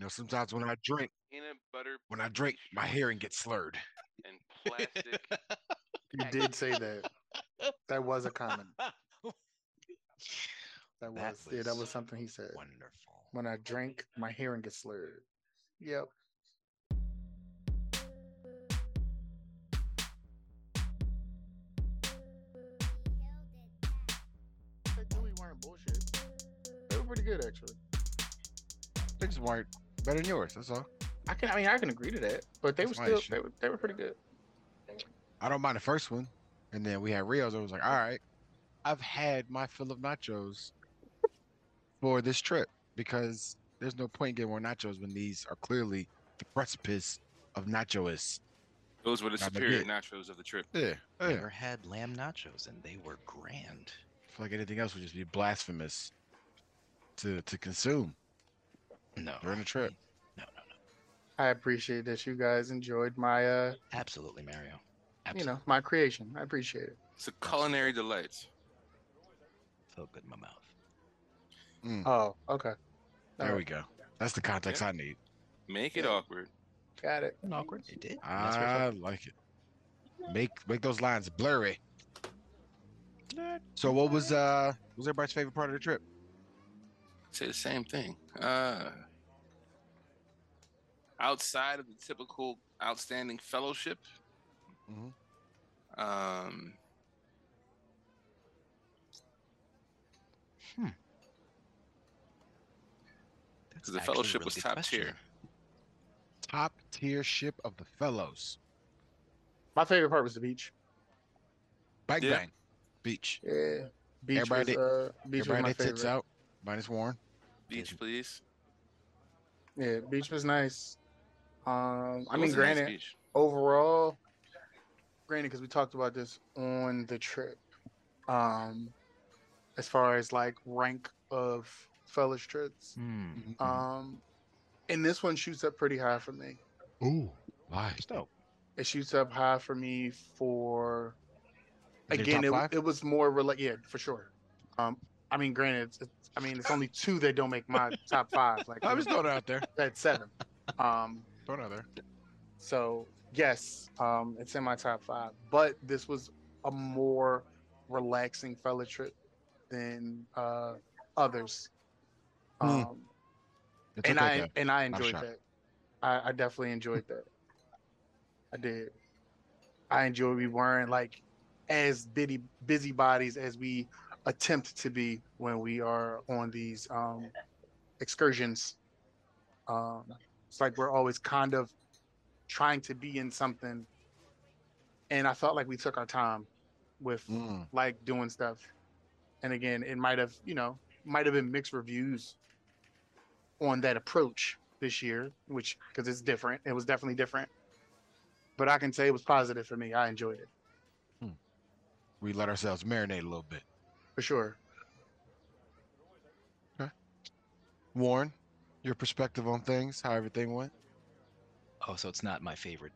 You know, sometimes when I drink, Peanut butter. when I drink, my hearing gets slurred. and plastic. You did say that. That was a comment. That was, That yeah, that was was something he said. Wonderful. When I drink, my hearing gets slurred. Yep. They Dewey weren't bullshit. They were pretty good actually. Things weren't better than yours. That's all. I can I mean I can agree to that. But they That's were still they were they were pretty good. I don't mind the first one. And then we had Rio's. I was like, all right, I've had my fill of nachos for this trip because there's no point in getting more nachos when these are clearly the precipice of nachos. Those were the Not superior nachos of the trip. Yeah, yeah. Never had lamb nachos, and they were grand. I feel like anything else would just be blasphemous to to consume No. during the trip. No, no, no. I appreciate that you guys enjoyed my uh Absolutely, Mario. you know, my creation. I appreciate it. It's a culinary delight. Felt good in my mouth. Mm, Oh, okay. there Alright, we go. That's the context I need. Make it Yeah. awkward. Got it. Wasn't awkward. It did. and that's what I I like it. Make make those lines blurry. So what was uh what was everybody's favorite part of the trip? Say the same thing. Uh, outside of the typical outstanding fellowship, Mhm. um, That's because the fellowship really was top question. tier. Top tier ship of the fellows. My favorite part was the beach. Bang Yeah. bang. Beach. Yeah. Beach Everybody- was uh beach was Everybody my that tits favorite. out. Minus Warren. Beach, please. Yeah, beach was nice. Um I mean was a nice granted beach. overall granted because we talked about this on the trip. Um as far as like rank of fellas trips. Hmm. Mm-hmm. Um and this one shoots up pretty high for me. Ooh. Why? It's dope. It shoots up high for me for Is again it, it was more rela- yeah for sure um i mean granted it's, it's i mean it's only two that don't make my top five like I was throwing it out there. that's seven um Throwing it there. so yes um it's in my top five but this was a more relaxing fella trip than uh others Hmm. um and okay, i Kev. and i enjoyed that I, I definitely enjoyed that i did i enjoyed we weren't like as busy busybodies as we attempt to be when we are on these um excursions um it's like we're always kind of trying to be in something. And i felt like we took our time with Mm. like doing stuff. And again it might have you know might have been mixed reviews on that approach this year which because it's different. It was definitely different. But i can say it was positive for me. I enjoyed it. We let ourselves marinate a little bit. for sure. Warren, your perspective on things, how everything went. Oh, so it's not my favorite.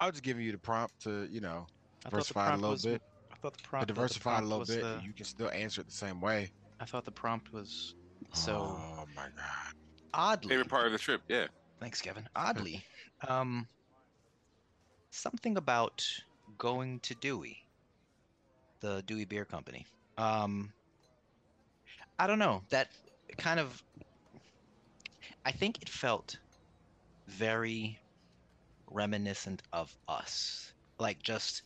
I was just giving you the prompt to, you know, I diversify a little was, bit. I thought the prompt. I thought the diversify a little was bit, the- you can still answer it the same way. I thought the prompt was so Oh my god. oddly. Favorite part of the trip, yeah. Thanks, Kevin. Oddly, um, something about going to Dewey, the Dewey Beer Company. Um, I don't know. That kind of. I think it felt very reminiscent of us, like just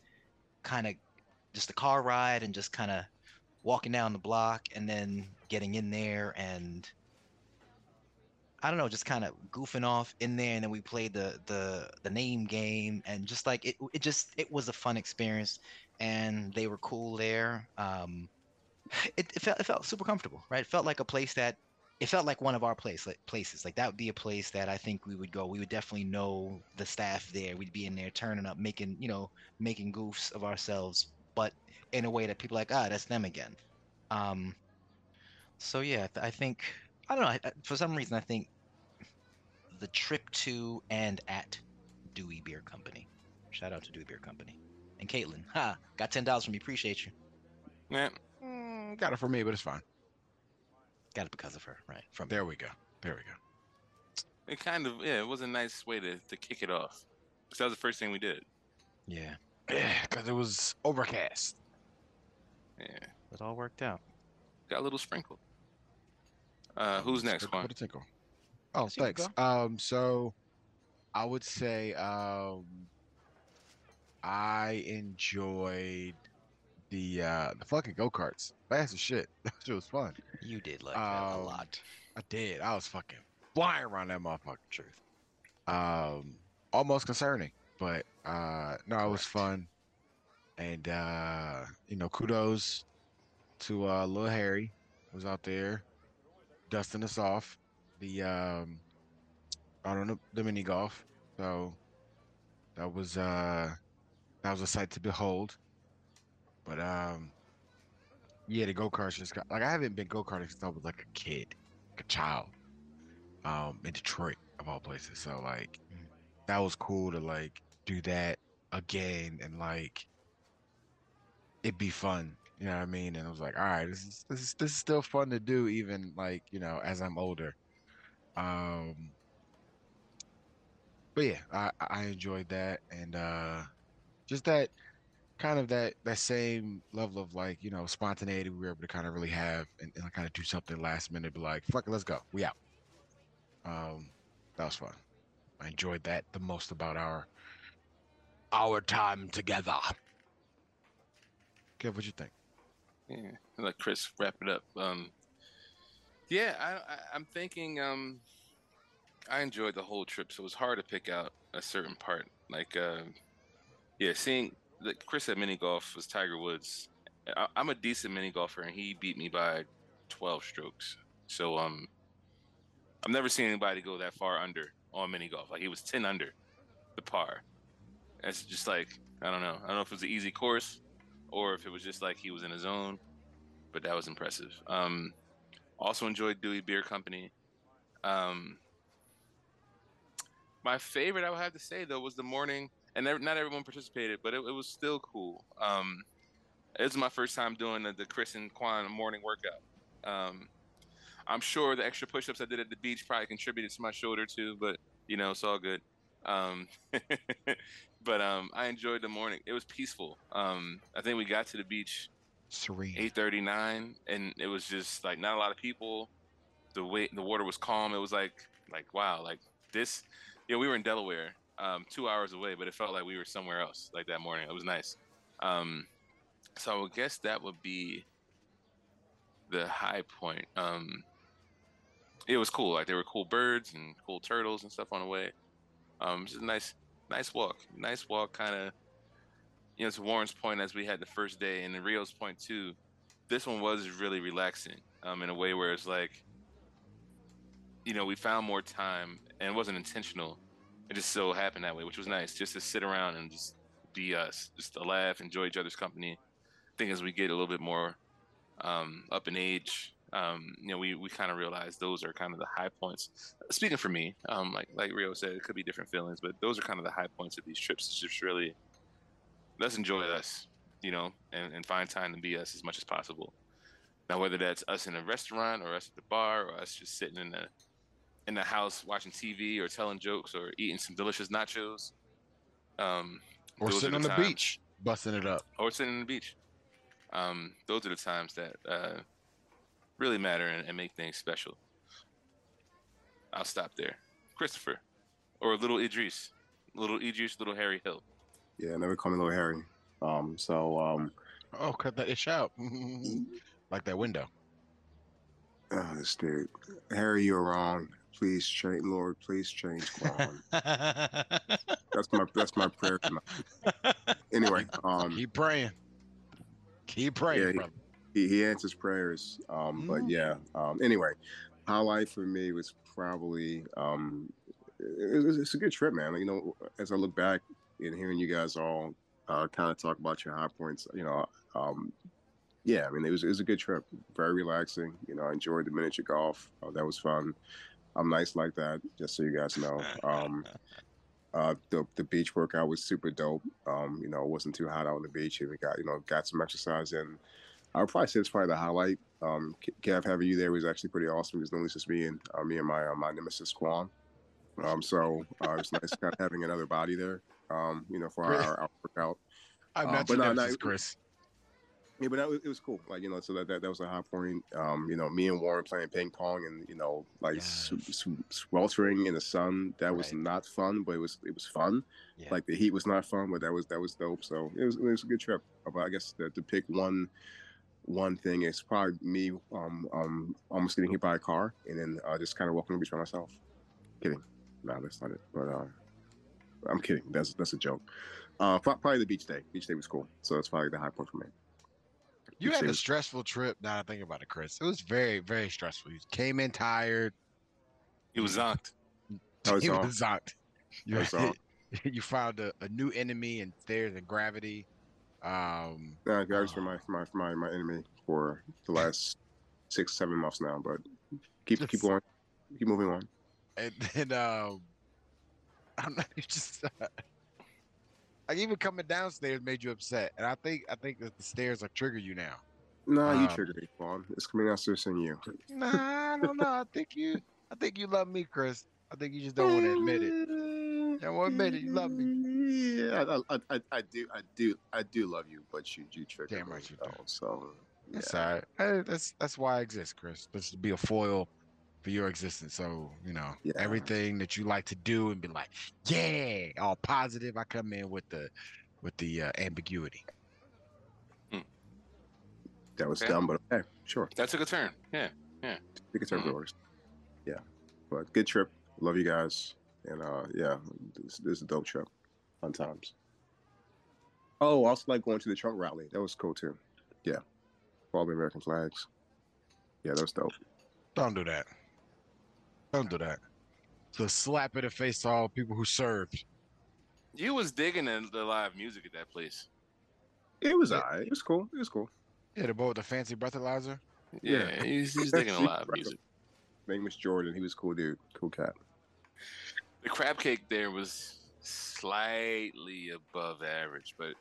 kind of just a car ride and just kind of walking down the block and then getting in there and I don't know, just kind of goofing off in there, and then we played the the the name game, and just like it, it just it was a fun experience, and they were cool there. Um, it, it felt it felt super comfortable, right? It felt like a place that it felt like one of our place like places. Like that would be a place that I think we would go. We would definitely know the staff there. We'd be in there turning up, making you know making goofs of ourselves, but in a way that people are like ah that's them again. Um, so yeah, I think I don't know. I, for some reason, I think the trip to and at Dewey Beer Company. Shout out to Dewey Beer Company. And Caitlin, ha, got ten dollars from you. Appreciate you. Yeah. Got it for me, but it's fine. Got it because of her, right? From There we go. There we go. It kind of yeah, it was a nice way to to kick it off. 'Cause that was the first thing we did. Yeah, Yeah, because it was overcast. Yeah, it all worked out. got a little sprinkle. Uh, who's next, Sprinkle Quan? with a tinkle. Oh, Yes, you thanks. Um, so I would say um, I enjoyed the uh the fucking go karts. Fast as shit. That shit was fun. You did like that a Um, lot. I did. I was fucking flying around that motherfucking truth. Um, almost concerning, but uh, no, it was fun. And uh, you know, kudos to uh, Lil Harry was out there dusting us off the um, I don't know the mini golf. So that was uh, that was a sight to behold. But um, yeah, the go karts just got like I haven't been go karting since I was like a kid, like a child, um, in Detroit of all places. So like, Mm. that was cool to like do that again and like it'd be fun. You know what I mean? And I was like, all right, this is this is this is still fun to do, even like you know as I'm older. Um, but yeah, I I I enjoyed that and uh, just that kind of that that same level of like you know spontaneity we were able to kind of really have and, and kind of do something last minute be like fuck it let's go we out um that was fun i enjoyed that the most about our our time together Kev, what you think Yeah, let Chris wrap it up. Um, yeah, I, I'm thinking. Um, I enjoyed the whole trip, so it was hard to pick out a certain part. Like, uh, yeah, seeing like Chris at mini golf was Tiger Woods. I, I'm a decent mini golfer, and he beat me by 12 strokes. So, um, I've never seen anybody go that far under on mini golf. Like he was 10 under the par. It's just like I don't know. I don't know if it was an easy course or if it was just like he was in his zone, but that was impressive. Um, also enjoyed Dewey Beer Company. Um, my favorite, I would have to say though, was the morning, and not everyone participated, but it, it was still cool. Um, it was my first time doing the, the Chris and Quan morning workout. Um, I'm sure the extra push-ups I did at the beach probably contributed to my shoulder too, but you know it's all good. Um, but um, I enjoyed the morning. It was peaceful. Um, I think we got to the beach serene 8:39, and it was just like not a lot of people. The way the water was calm. It was like like wow, like this. You know, we were in Delaware, um, two hours away, but it felt like we were somewhere else. Like that morning, it was nice. Um, so I would guess that would be the high point. Um, it was cool. Like there were cool birds and cool turtles and stuff on the way. Um, just a nice, nice walk. Nice walk, kind of. You know, to Warren's point, as we had the first day, and to Rio's point too, this one was really relaxing. Um, in a way where it's like, you know, we found more time, and it wasn't intentional. It just so happened that way, which was nice, just to sit around and just be us, just to laugh, enjoy each other's company. I think as we get a little bit more um, up in age, um, you know, we, we kind of realize those are kind of the high points. Speaking for me, um, like like Rio said, it could be different feelings, but those are kind of the high points of these trips. It's just really let's enjoy us, you know, and, and find time to be us as much as possible. Now, whether that's us in a restaurant or us at the bar or us just sitting in the in the house watching TV or telling jokes or eating some delicious nachos, um, or those are sitting on the times- beach busting it up or sitting on the beach. Um, those are the times that uh, really matter and, and make things special. I'll stop there. Christopher, or little Idris, little Idris, little Harry Hill. Yeah, never call me Little Harry. Um, so um, oh cut that ish out like that window oh, this dude, Harry, you're wrong. Please change, Lord. Please change Quan. that's my that's my prayer tonight. Anyway, um, keep praying keep praying Yeah, he- brother he, he answers prayers. Um, but Mhm. yeah. Um, anyway, highlight for me was probably um, it, it's, it's a good trip, man. You know, as I look back and hearing you guys all uh, kind of talk about your high points, you know, um, yeah, I mean, it was it was a good trip, very relaxing. You know, I enjoyed the miniature golf. Uh, that was fun. I'm nice like that, just so you guys know. Um, uh, the the beach workout was super dope. Um, you know, it wasn't too hot out on the beach, and we got you know got some exercise in. I would probably say it's probably the highlight. Um, Kev having you there was actually pretty awesome because normally it's just me and uh, me and my uh, my nemesis Quan. Um, so uh, it's nice kind of having another body there. Um, you know, for our, our, workout. I'm Uh, not but your no, nemesis, Chris. Yeah, but that was, it was cool. Like you know, so that, that that was a high point. Um, you know, me and Warren playing ping pong and you know, like Yes. sweltering in the sun. That was Right. not fun, but it was it was fun. Yeah. Like the heat was not fun, but that was that was dope. So it was it was a good trip. But I guess to, to pick one one thing is probably me um um almost getting hit by a car and then uh, just kind of walking the beach by myself. Kidding. No, that's not it. But uh, I'm kidding. That's that's a joke. Uh, probably the beach day. Beach day was cool. So that's probably the high point for me. You had a stressful trip. Now I think about it, Chris. It was very, very stressful. You came in tired. He was zonked. I was you on. was zonked. You, was on. you found a, a new enemy in stairs and gravity. Um, Yeah, Gary's been my, my my my enemy for the last six seven months now, but keep keep Just- going, keep moving on. and then um, I'm not you just like even coming downstairs made you upset, and I think I think that the stairs like trigger you now. Nah, you Um, triggered me, Quan. It's coming downstairs and you. Nah, I don't know. I think you, I think you love me, Chris. I think you just don't want to admit it. You don't want to admit it. You love me. Yeah, I, I, I, I do, I do, I do love you, but you, you triggered Damn me. right you though, do. So yeah. That's all right. Hey, that's that's why I exist, Chris. Just to be a foil for your existence. So you know Yeah. everything that you like to do and be like, yeah, all positive. I come in with the with the uh, ambiguity. that was Okay. dumb, but okay, sure. That took a turn. Yeah. yeah. Think it's our Mhm. doors. Yeah, but good trip. Love you guys, and uh, yeah, this, this is a dope trip. Fun times. Oh, I also like going to the trunk rally. That was cool too. Yeah, all the American flags. Yeah, that was dope. Don't do that. Don't do that. So slap in the face to all people who served. You was digging the, the live music at that place. It was Yeah. alright. It was cool. It was cool. Yeah, the boy with the fancy breathalyzer. Yeah, Yeah. he's, he's digging the live music. Name was Jordan. He was cool dude. Cool cat. The crab cake there was slightly above average, but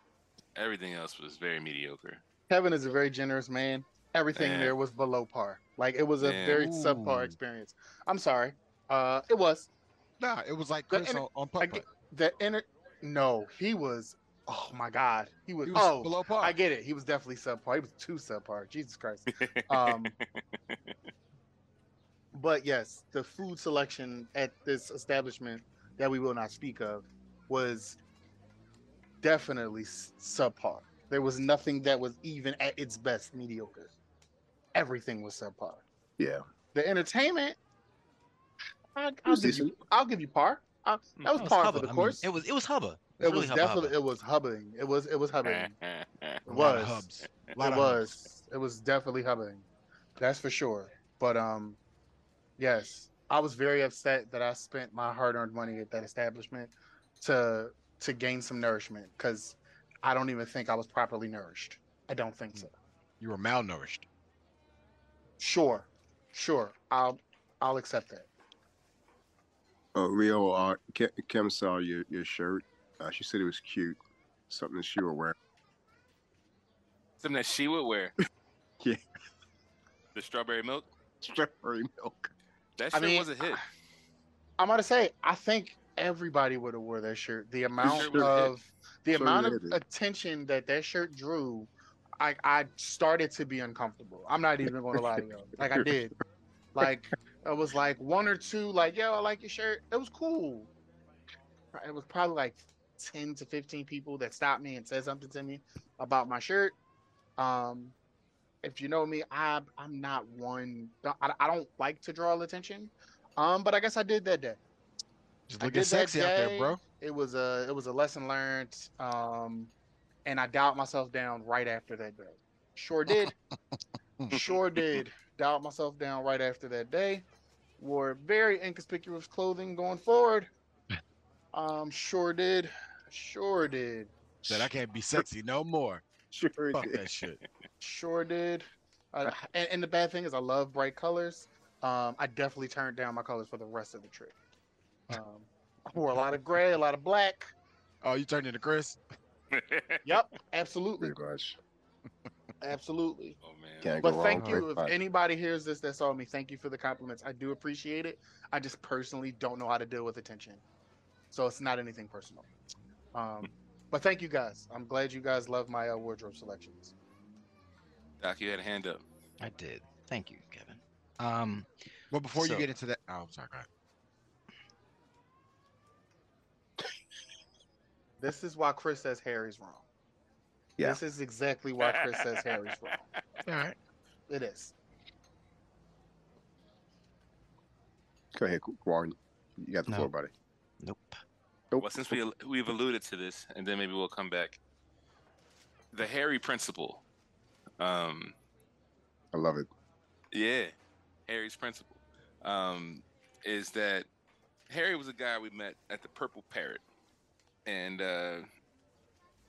everything else was very mediocre. Kevin is a very generous man. Everything Man. there was below par. Like it was a Man. very subpar Ooh. experience. I'm sorry. Uh, it was Nah, it was like The Chris inter- on, on I putt putt. the inner. No, he was. Oh my God, he was. He was oh, below par. I get it. He was definitely subpar. He was too subpar. Jesus Christ. Um, but yes, the food selection at this establishment that we will not speak of was definitely s- subpar. There was nothing that was even at its best mediocre. Everything was subpar. Yeah. The entertainment, I, I'll, give you. I'll give you par. I, that was It par hubba. for the I mean, course. it was it was hubba. It really was hubba definitely hubba. it was hubbing. It was it was hubbing. A It lot of was. hubs. Lot It of was. hubs. It was definitely hubbing. That's for sure. But um, yes, I was very upset that I spent my hard-earned money at that establishment to to gain some nourishment because I don't even think I was properly nourished. I don't think so. You were malnourished. Sure, sure. I'll I'll accept that. Uh, Rio, uh, Kim, Kim saw your, your shirt. Uh, she said it was cute. Something that she would wear. Something that she would wear. Yeah. The strawberry milk. Strawberry milk. That I shit mean, was a hit. I'm gonna say I think everybody would have wore that shirt. The amount shirt was a hit. of the Sure amount of attention that that shirt drew, I I started to be uncomfortable. I'm not even gonna lie to you. Like I did. Like it was like one or two. Like yo, I like your shirt. It was cool. It was probably like ten to fifteen people that stopped me and said something to me about my shirt. Um, if you know me, I I'm not one. I, I don't like to draw attention. Um, but I guess I did that day. Just looking sexy out there, bro. It was a it was a lesson learned. Um, and I dialed myself down right after that day. Sure did. sure did. Dialed myself down right after that day. Wore very inconspicuous clothing going forward. Um, sure did. Sure did. Said I can't be sexy no more. Sure Fuck did. that shit. Sure did. Uh, and, and the bad thing is, I love bright colors. Um, I definitely turned down my colors for the rest of the trip. Um, I wore a lot of gray, a lot of black. Oh, you turned into Chris? Yep, absolutely. Pretty much. Absolutely. Oh man. Can't But thank wrong. you. If anybody hears this that saw me, thank you for the compliments. I do appreciate it. I just personally don't know how to deal with attention. So it's not anything personal. Um, but thank you guys. I'm glad you guys love my uh, wardrobe selections. Doc, you had a hand up. I did. Thank you, Kevin. Um, Well, before So- you get into that, oh, I'm sorry. Go ahead. This is why Chris says Harry's wrong. Yeah. This is exactly why Chris says Harry's wrong. All right. It is. Go ahead, Warren. You got the No. floor, buddy. nope. Nope. Well, since we we've alluded to this, and then maybe we'll come back. The Harry principle. Um, I love it. yeah, Harry's principle um, is that Harry was a guy we met at the Purple Parrot, and uh,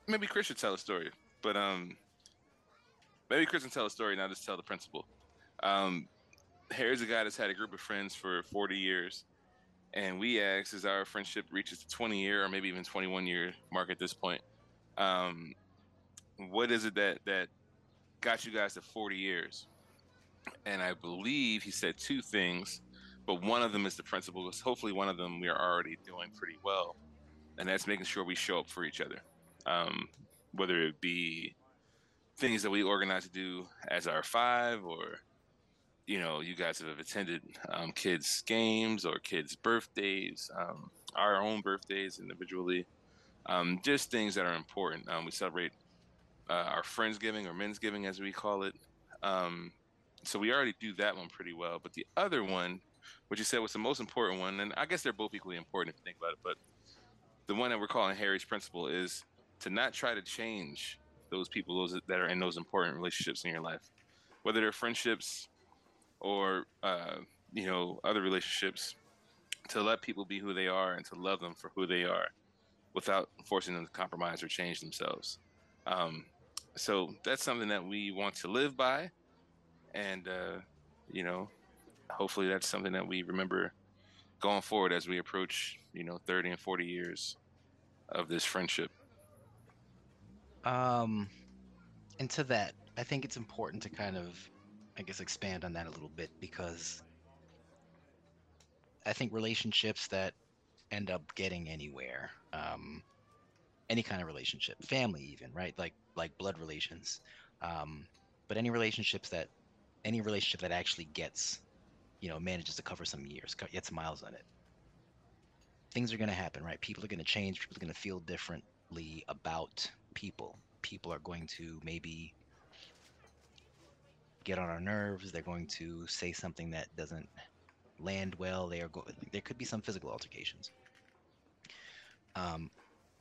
maybe Chris should tell a story, but um, maybe Chris can tell a story, and I'll just tell the principal. Um, Harry's a guy that's had a group of friends for 40 years, and we asked as our friendship reaches the 20 year or maybe even 21 year mark at this point, um, what is it that that got you guys to 40 years? And I believe he said two things, but one of them is the principal. Because hopefully, one of them we are already doing pretty well, and that's making sure we show up for each other, um, whether it be things that we organize to do as our five, or you know, you guys have attended um, kids' games or kids' birthdays, um, our own birthdays individually, um, just things that are important. Um, we celebrate uh, our Friendsgiving or Mensgiving, as we call it. Um, so we already do that one pretty well. But the other one, which you said was the most important one, and I guess they're both equally important if you think about it, but the one that we're calling Harry's principle is to not try to change those people those that are in those important relationships in your life, whether they're friendships or uh, you know other relationships. To let people be who they are and to love them for who they are, without forcing them to compromise or change themselves. Um, so that's something that we want to live by, and uh, you know, hopefully that's something that we remember going forward as we approach you know 30 and 40 years of this friendship. Um, and to that, I think it's important to kind of, I guess, expand on that a little bit because I think relationships that end up getting anywhere, um, any kind of relationship, family even, right? Like like blood relations, um, but any relationships that, any relationship that actually gets, you know, manages to cover some years, gets miles on it. Things are going to happen, right? People are going to change. People are going to feel differently about people. People are going to maybe get on our nerves. They're going to say something that doesn't land well. They are go- there could be some physical altercations. Um,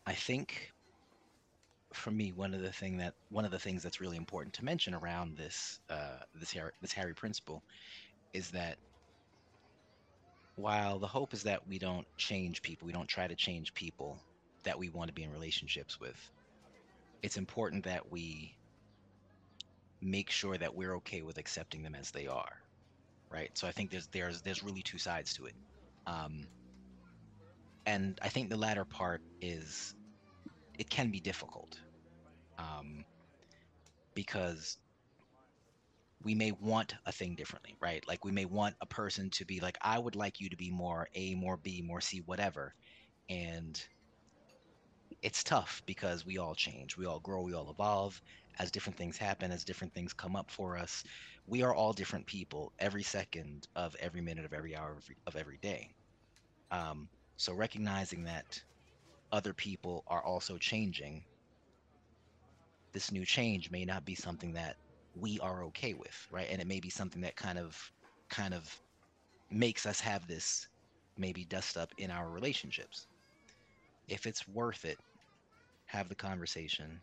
I think for me, one of the thing that one of the things that's really important to mention around this uh, this Harry, this Harry principle is that while the hope is that we don't change people, we don't try to change people that we want to be in relationships with. It's important that we make sure that we're okay with accepting them as they are, right? So I think there's there's there's really two sides to it, um, and I think the latter part is it can be difficult um, because we may want a thing differently, right? Like we may want a person to be like, I would like you to be more A, more B, more C, whatever, and it's tough because we all change, we all grow, we all evolve as different things happen, as different things come up for us. We are all different people every second of every minute of every hour of every day. Um, so recognizing that other people are also changing, this new change may not be something that we are okay with, right? And it may be something that kind of kind of makes us have this maybe dust up in our relationships. If it's worth it, have the conversation,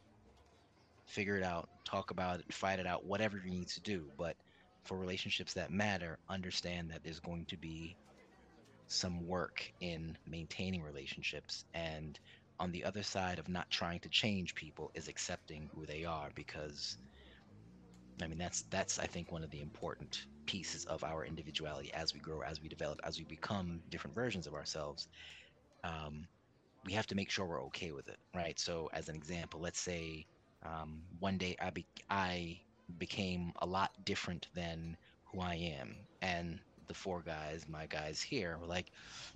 figure it out, talk about it, fight it out, whatever you need to do. But for relationships that matter, understand that there's going to be some work in maintaining relationships. And on the other side of not trying to change people is accepting who they are because I mean that's that's I think one of the important pieces of our individuality as we grow, as we develop, as we become different versions of ourselves. Um, we have to make sure we're okay with it, right? So, as an example, let's say um, one day I be I became a lot different than who I am. And the four guys, my guys here, were like,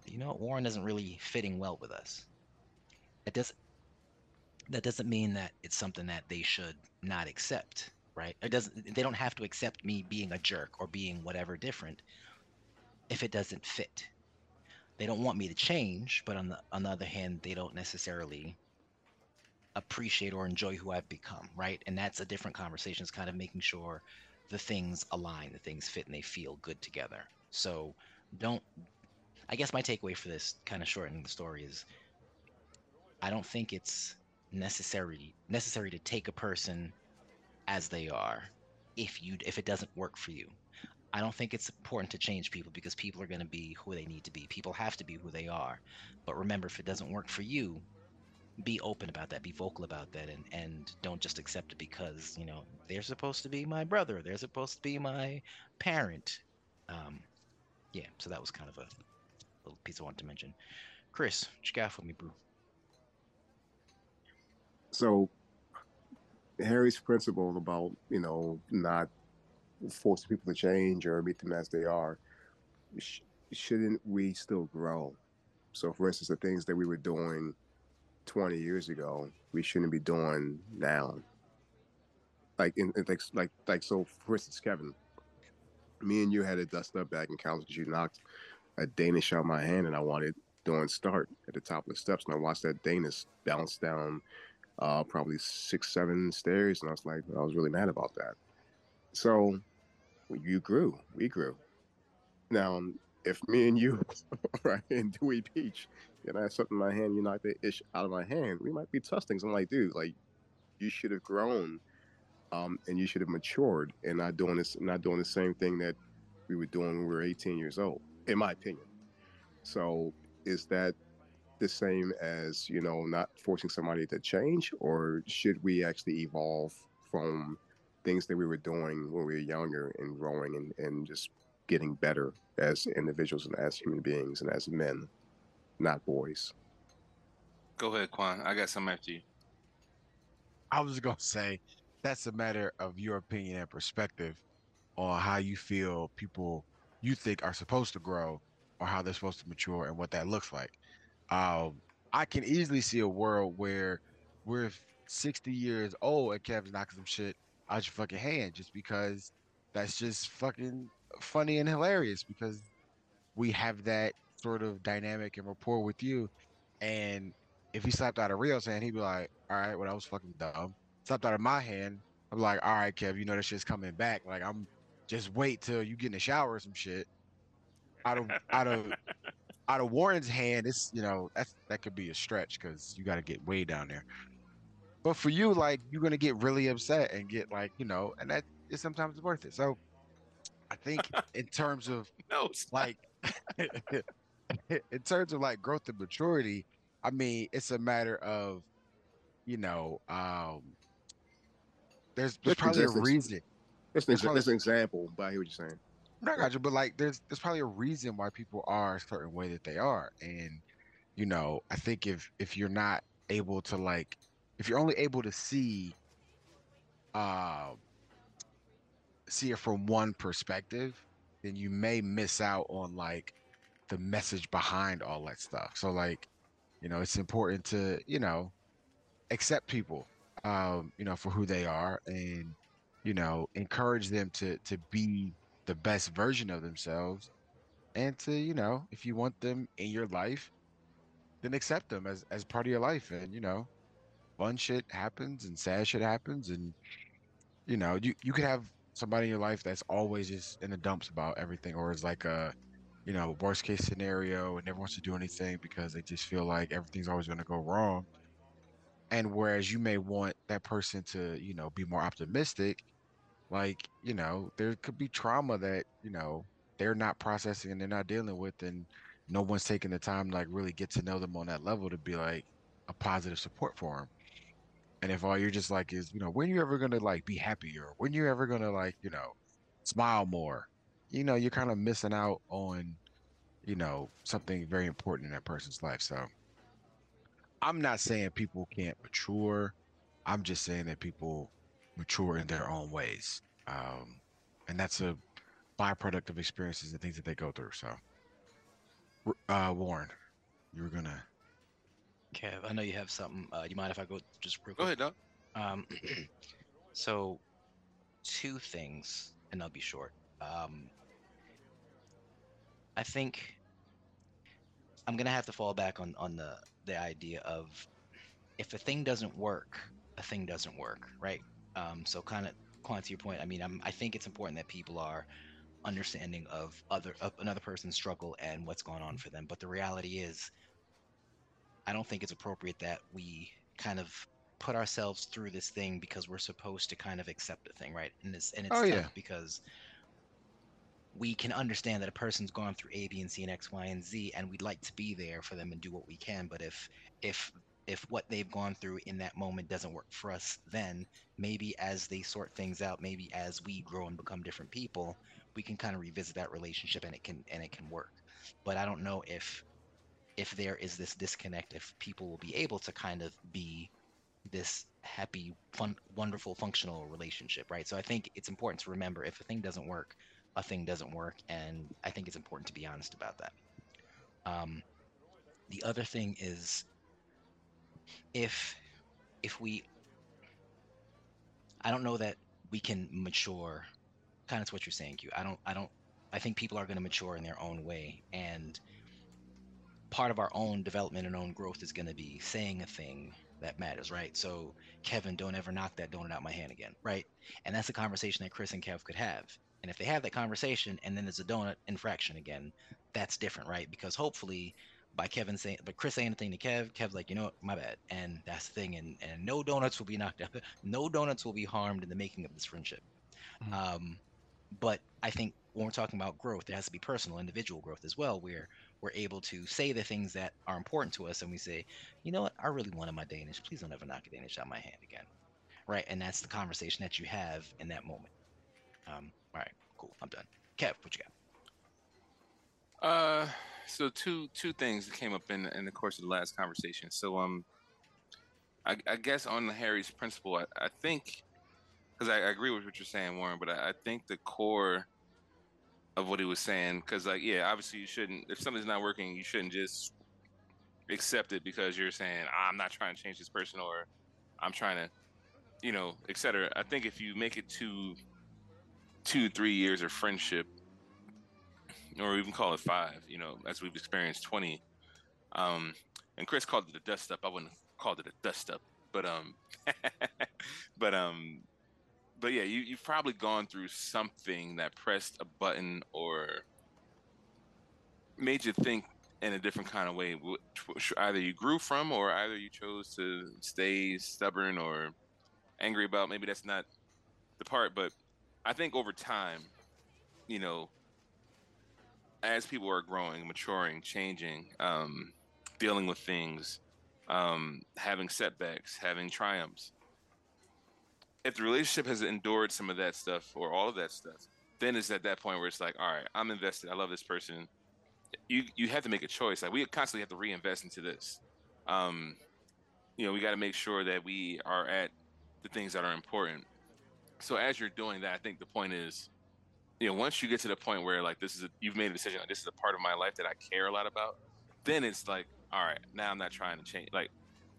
you know, Warren isn't really fitting well with us. That doesn't that doesn't mean that it's something that they should not accept, right? It doesn't they don't have to accept me being a jerk or being whatever different if it doesn't fit. They don't want me to change, but on the on the other hand, they don't necessarily appreciate or enjoy who I've become, right? And that's a different conversation. It's kind of making sure the things align, the things fit, and they feel good together. So don't. I guess my takeaway for this, kind of shortening the story, is I don't think it's necessary necessary to take a person as they are if you if it doesn't work for you. I don't think it's important to change people because people are going to be who they need to be. People have to be who they are. But remember, if it doesn't work for you, be open about that, be vocal about that, and and don't just accept it because you know they're supposed to be my brother, they're supposed to be my parent. Um, yeah, so that was kind of a little piece I wanted to mention. Chris, what you for me, bro? So Harry's principle about you know not forcing people to change or meet them as they are, sh- shouldn't we still grow? So, for instance, the things that we were doing 20 years ago, we shouldn't be doing now. Like, in, in like, like, like, so, for instance, Kevin, me and you had a dust up back in college because you knocked a Danish out my hand and I wanted doing start at the top of the steps. And I watched that Danish bounce down uh, probably six, seven stairs. And I was like, I was really mad about that. So you grew, we grew. Now, if me and you, right, in Dewey Beach, and I something in my hand, you knocked the ish out of my hand, we might be tussling. I'm like, dude, like, you should have grown, um, and you should have matured, and not doing this, not doing the same thing that we were doing when we were 18 years old, in my opinion. So, is that the same as you know not forcing somebody to change, or should we actually evolve from things that we were doing when we were younger and growing and, and just getting better as individuals and as human beings and as men, not boys. Go ahead, Quan. I got some after you. I was gonna say that's a matter of your opinion and perspective on how you feel people you think are supposed to grow or how they're supposed to mature and what that looks like. Um, I can easily see a world where we're 60 years old and Kevin's knocking some shit out your fucking hand just because that's just fucking funny and hilarious because we have that sort of dynamic and rapport with you. And if he slapped out of Rio's hand, he'd be like, all right, well, that was fucking dumb. Slapped out of my hand, I'm like, all right, Kev, you know that shit's coming back. Like, I'm just wait till you get in the shower or some shit. Out of out of out of Warren's hand, it's you know that's that could be a stretch because you got to get way down there. But for you, like you're gonna get really upset and get like you know, and that is sometimes worth it. So I think in terms of No, like in terms of like growth and maturity, I mean it's a matter of you know um there's there's probably a reason. That's an, It's probably- that's an example, but I hear what you're saying. I got you, but like there's there's probably a reason why people are a certain way that they are. And you know, I think if if you're not able to like if you're only able to see uh see it from one perspective, then you may miss out on like the message behind all that stuff. So like, you know, it's important to, you know, accept people um, you know, for who they are and you know, encourage them to to be the best version of themselves and to you know if you want them in your life then accept them as as part of your life. And you know fun shit happens and sad shit happens and you know you you could have somebody in your life that's always just in the dumps about everything or is like a you know worst case scenario and never wants to do anything because they just feel like everything's always going to go wrong. And whereas you may want that person to you know be more optimistic like you know there could be trauma that you know they're not processing and they're not dealing with and no one's taking the time to like really get to know them on that level to be like a positive support for them and if all you're just like is you know when you're ever gonna like be happier? When you're ever gonna like you know smile more? You know you're kind of missing out on you know something very important in that person's life so. I'm not saying people can't mature. I'm just saying that people mature in their own ways. Um, and that's a byproduct of experiences and things that they go through. So, uh, Warren, you were gonna. Kev, I know you have something. Uh, you mind if I go just real quick? Go ahead, dog. Um, so, two things, and I'll be short. Um, I think I'm gonna have to fall back on on the the idea of if a thing doesn't work, a thing doesn't work, right? Um, so kind of Quan, to your point, I mean, I'm, I think it's important that people are understanding of other of another person's struggle and what's going on for them. But the reality is, I don't think it's appropriate that we kind of put ourselves through this thing because we're supposed to kind of accept the thing, right? And it's and it's Oh, tough yeah. because we can understand that a person's gone through A, B, and C, and X, Y, and Z, and we'd like to be there for them and do what we can. But if if if what they've gone through in that moment doesn't work for us, then maybe as they sort things out, maybe as we grow and become different people, we can kind of revisit that relationship and it can and it can work. But I don't know if if there is this disconnect, if people will be able to kind of be this happy, fun, wonderful, functional relationship, right? So I think it's important to remember if a thing doesn't work, a thing doesn't work, and I think it's important to be honest about that. Um, the other thing is if if we I don't know that we can mature kind of what you're saying, Q. I don't I don't I think people are going to mature in their own way and part of our own development and own growth is going to be saying a thing that matters, right? So, Kevin, don't ever knock that donut out my hand again, right? And that's a conversation that Chris and Kev could have. And if they have that conversation and then there's a donut infraction again, that's different, right? Because hopefully, by Kevin saying, but Chris saying anything to Kev, Kev's like, you know what, my bad, and that's the thing, and and no donuts will be knocked out, no donuts will be harmed in the making of this friendship. Mhm. Um, but I think when we're talking about growth, it has to be personal, individual growth as well, where we're able to say the things that are important to us, and we say, you know what, I really wanted my Danish. Please don't ever knock a Danish out my hand again, right? And that's the conversation that you have in that moment. Um, all right, cool, I'm done. Kev, what you got? Uh, so two two things that came up in in the course of the last conversation. So um, I, I guess on the Harry's principle, I, I think because I, I agree with what you're saying, Warren, but I, I think the core of what he was saying, because like yeah, obviously you shouldn't if something's not working, you shouldn't just accept it because you're saying I'm not trying to change this person or I'm trying to, you know, etc. I think if you make it to two three years of friendship or even call it five, you know, as we've experienced 20. Um, and Chris called it a dust up. I wouldn't have called it a dust up, but, um, but, um, but yeah, you, you've probably gone through something that pressed a button or made you think in a different kind of way, which, either you grew from or either you chose to stay stubborn or angry about. Maybe that's not the part, but I think over time, you know, as people are growing, maturing, changing, um, dealing with things, um, having setbacks, having triumphs. If the relationship has endured some of that stuff or all of that stuff, then it's at that point where it's like, all right, I'm invested. I love this person. You you have to make a choice. Like we constantly have to reinvest into this. Um, you know, we got to make sure that we are at the things that are important. So as you're doing that, I think the point is, you know, once you get to the point where like this is a, you've made a decision, like this is a part of my life that I care a lot about, then it's like, all right, now I'm not trying to change. Like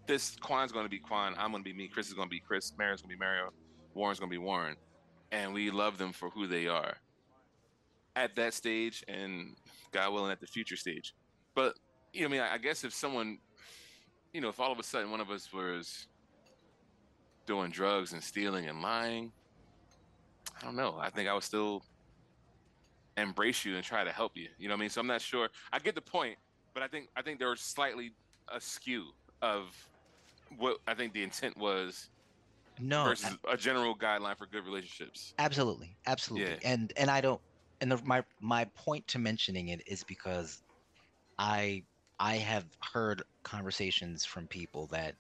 this, Quan's going to be Quan, I'm going to be me, Chris is going to be Chris, Mario's going to be Mario, Warren's going to be Warren, and we love them for who they are at that stage, and God willing, at the future stage. But you know, I mean, I I guess if someone, you know, if all of a sudden one of us was doing drugs and stealing and lying, I don't know. I think I would still embrace you and try to help you. You know what I mean? So I'm not sure. I get the point, but I think I think they're slightly askew of what I think the intent was No, versus a general guideline for good relationships. Absolutely, absolutely. Yeah. And and I don't and the, my my point to mentioning it is because I I have heard conversations from people that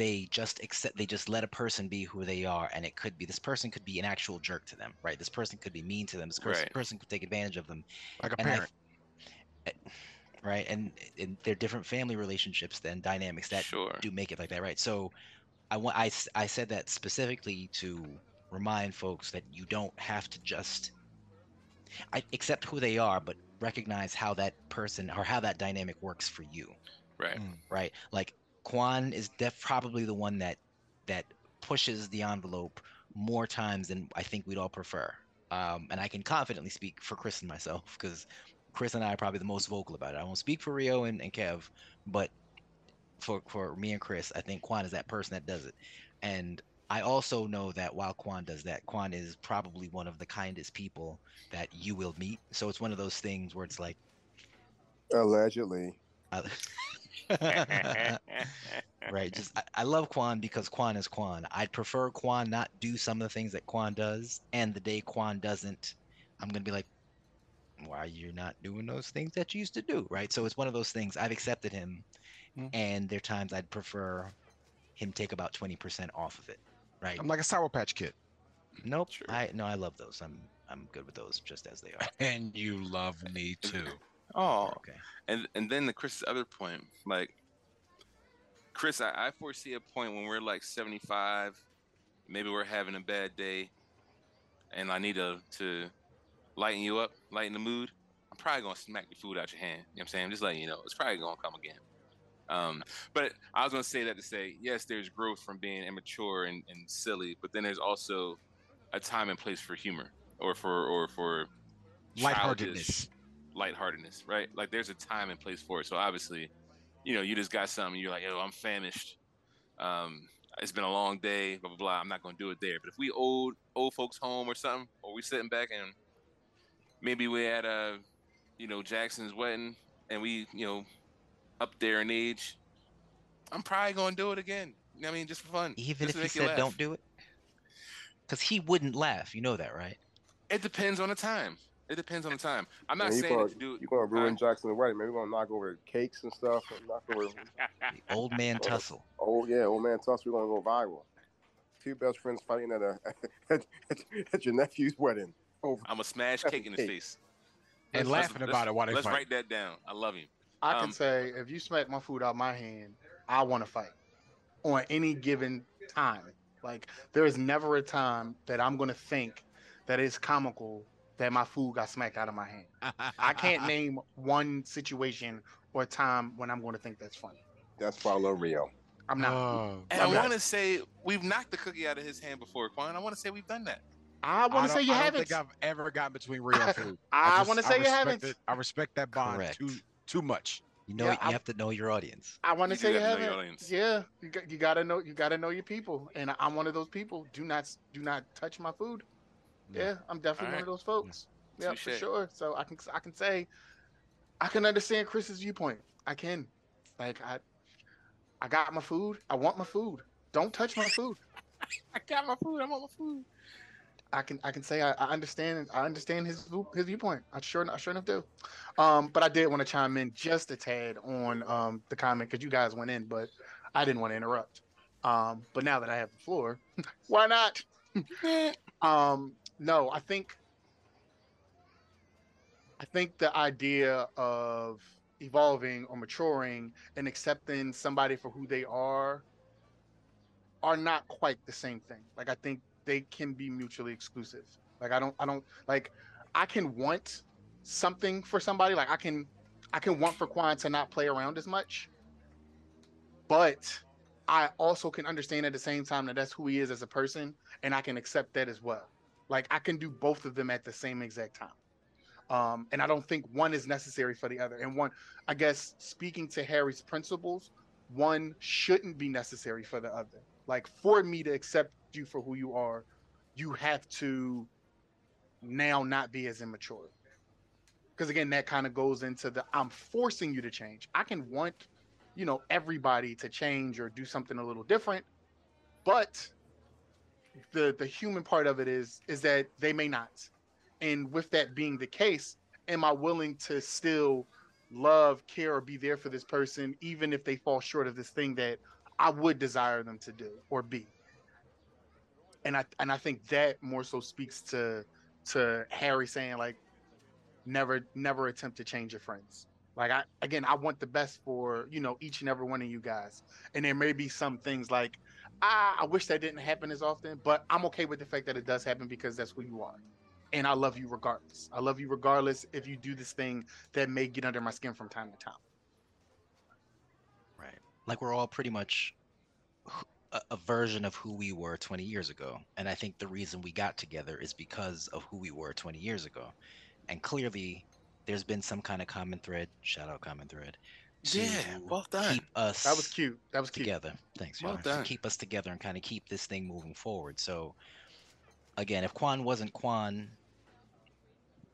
they just accept they just let a person be who they are and it could be this person could be an actual jerk to them right this person could be mean to them this person, Right. person could take advantage of them Like a and I- parent. eh, right and, and they're different family relationships and dynamics that sure. do make it like that, right? So I want I, I said that specifically to remind folks that you don't have to just I, accept who they are, but recognize how that person or how that dynamic works for you, Right. Mm. right? Like Quan is def probably the one that that pushes the envelope more times than I think we'd all prefer. Um, and I can confidently speak for Chris and myself because Chris and I are probably the most vocal about it. I won't speak for Rio and, and Kev, but for for me and Chris, I think Quan is that person that does it. And I also know that while Quan does that, Quan is probably one of the kindest people that you will meet. So it's one of those things where it's like, Allegedly. I- right? Just I, I love Quan because Quan is Quan. I'd prefer Quan not do some of the things that Quan does, and the day Quan doesn't, I'm gonna be like, why are you not doing those things that you used to do, right? So it's one of those things. I've accepted him, Mm. and there are times I'd prefer him take about twenty percent off of it, right? I'm like a Sour Patch Kid. Nope. Sure. I no, I love those. I'm I'm good with those just as they are. And you love me too. Oh, Okay. and and then the Chris's other point, like Chris, I, I foresee a point when we're like 75, maybe we're having a bad day, and I need to to lighten you up, lighten the mood. I'm probably gonna smack your food out your hand. You know what I'm saying? Just letting you know, it's probably gonna come again. Um, but I was gonna say that to say, yes, there's growth from being immature and, and silly, but then there's also a time and place for humor or for or for Lightheartedness. Lightheartedness, right? Like there's a time and place for it. So obviously, you know, you just got something, you're like, yo, I'm famished. Um, it's been a long day, blah blah blah. I'm not gonna do it there. But if we old old folks home or something, or we sitting back and maybe we're at a, you know, Jackson's wedding and we, you know, up there in age, I'm probably gonna do it again. You know what I mean, just for fun. Even if he you said laugh. don't do it, because he wouldn't laugh. You know that, right? It depends on the time. It depends on the time. I'm not Man, you saying gonna, that to do You're gonna ruin Huh? Jackson's wedding, man. We're gonna knock over cakes and stuff. and Knock over. The old man Oh. tussle. Oh yeah, old man tussle. we're gonna go viral. Two best friends fighting at a at, at your nephew's wedding. Over. I'm gonna smash cake in his Cake. face. And Let's- laughing let's- about it while they Let's fight. write that down. I love him. I can Um, say if you smack my food out my hand, I want to fight on any given time. Like there is never a time that I'm gonna think that it's comical that my food got smacked out of my hand. I can't name one situation or time when I'm going to think that's funny. That's why I love Rio. I'm not. Oh, And I'm I want to say we've knocked the cookie out of his hand before, Quan. I want to say we've done that. I want to don't- say you I don't haven't. think I've ever gotten between Rio and food. I just- want to say you respect haven't. it- I respect that bond Correct. too too much. You know, Yeah, you I'm- have to know your audience. I want to say you have to know your haven't. audience. Yeah, you got, you got to know you got to know your people, and I'm one of those people. Do not do not touch my food. Yeah. Yeah, I'm definitely one of those folks. Yeah, for sure. So I can I can say I can understand Chris's viewpoint. I can. Like I I got my food. I want my food. Don't touch my food. I got my food. I want my food. I can I can say I, I understand I understand his his viewpoint. I sure I sure enough do. Um, but I did want to chime in just a tad on um the comment because you guys went in, but I didn't want to interrupt. Um, but now that I have the floor, why not? um, no, I think I think the idea of evolving or maturing and accepting somebody for who they are are not quite the same thing. Like I think they can be mutually exclusive. Like I don't I don't like I can want something for somebody. Like I can I can want for Quan to not play around as much. But I also can understand at the same time that that's who he is as a person and I can accept that as well. Like I can do both of them at the same exact time. Um, and I don't think one is necessary for the other. And one, I guess, speaking to Harry's principles, one shouldn't be necessary for the other. Like for me to accept you for who you are, you have to now not be as immature. Because again, that kind of goes into the I'm forcing you to change. I can want, you know, everybody to change or do something a little different, but the the human part of it is is that they may not. And with that being the case, am I willing to still love, care, or be there for this person, even if they fall short of this thing that I would desire them to do or be? And I and I think that more so speaks to to Harry saying like, never never attempt to change your friends. Like I again, I want the best for you know each and every one of you guys. And there may be some things like I, I wish that didn't happen as often, but I'm okay with the fact that it does happen because that's who you are. And I love you regardless. I love you regardless if you do this thing that may get under my skin from time to time. Right. Like we're all pretty much a, a version of who we were 20 years ago. And I think the reason we got together is because of who we were 20 years ago. And clearly, there's been some kind of common thread, shout out common thread, Yeah, well done. keep us That was cute. That was cute. together. Thanks, Well Yar. done. To keep us together and kind of keep this thing moving forward. So, again, if Quan wasn't Quan,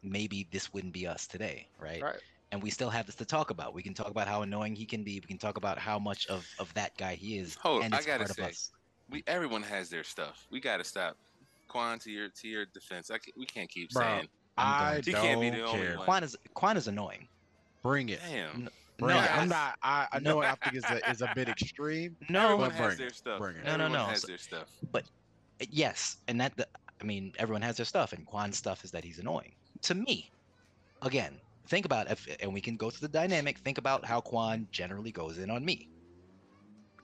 maybe this wouldn't be us today, right? Right. And we still have this to talk about. We can talk about how annoying he can be. We can talk about how much of, of that guy he is. Hold, and I gotta part say, we everyone has their stuff. We gotta stop. Quan, to your to your defense, I ca- we can't keep Bro, saying I'm I going He don't can't be the only care. one. Quan is Quan is annoying. Bring it. damn. No, it. I- I'm not. I, I No. know. I think it's a, is a bit extreme. no, Everyone has bring their stuff. bring it. No, no, Everyone no. has So- their stuff. yes, and that the, I mean, everyone has their stuff, and Quan's stuff is that he's annoying. To me, again, think about if, and we can go through the dynamic. Think about how Quan generally goes in on me.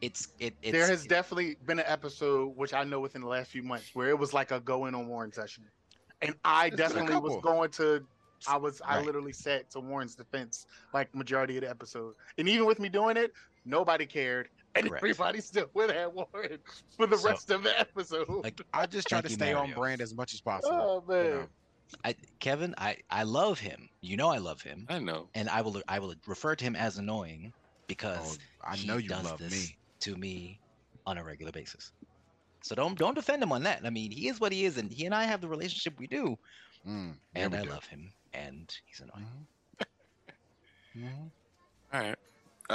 It's it. It's, there has definitely been an episode, which I know within the last few months, where it was like a go in on Warren session, and I There's been a definitely was going to. I was. I literally sat to Warren's defense, like majority of the episode, and even with me doing it, nobody cared, and Correct. everybody still would have Warren for the So- rest of the episode. like I just try to you, stay on brand as much as possible. oh you man, know. I, Kevin. I I love him. You know I love him, I know. and I will I will refer to him as annoying because Oh, I he know you does love this me. to me on a regular basis. So don't don't defend him on that. I mean, he is what he is, and he and I have the relationship we do, Mm, yeah, and we I do. love him, and he's annoying. Mhm. Mhm. All right.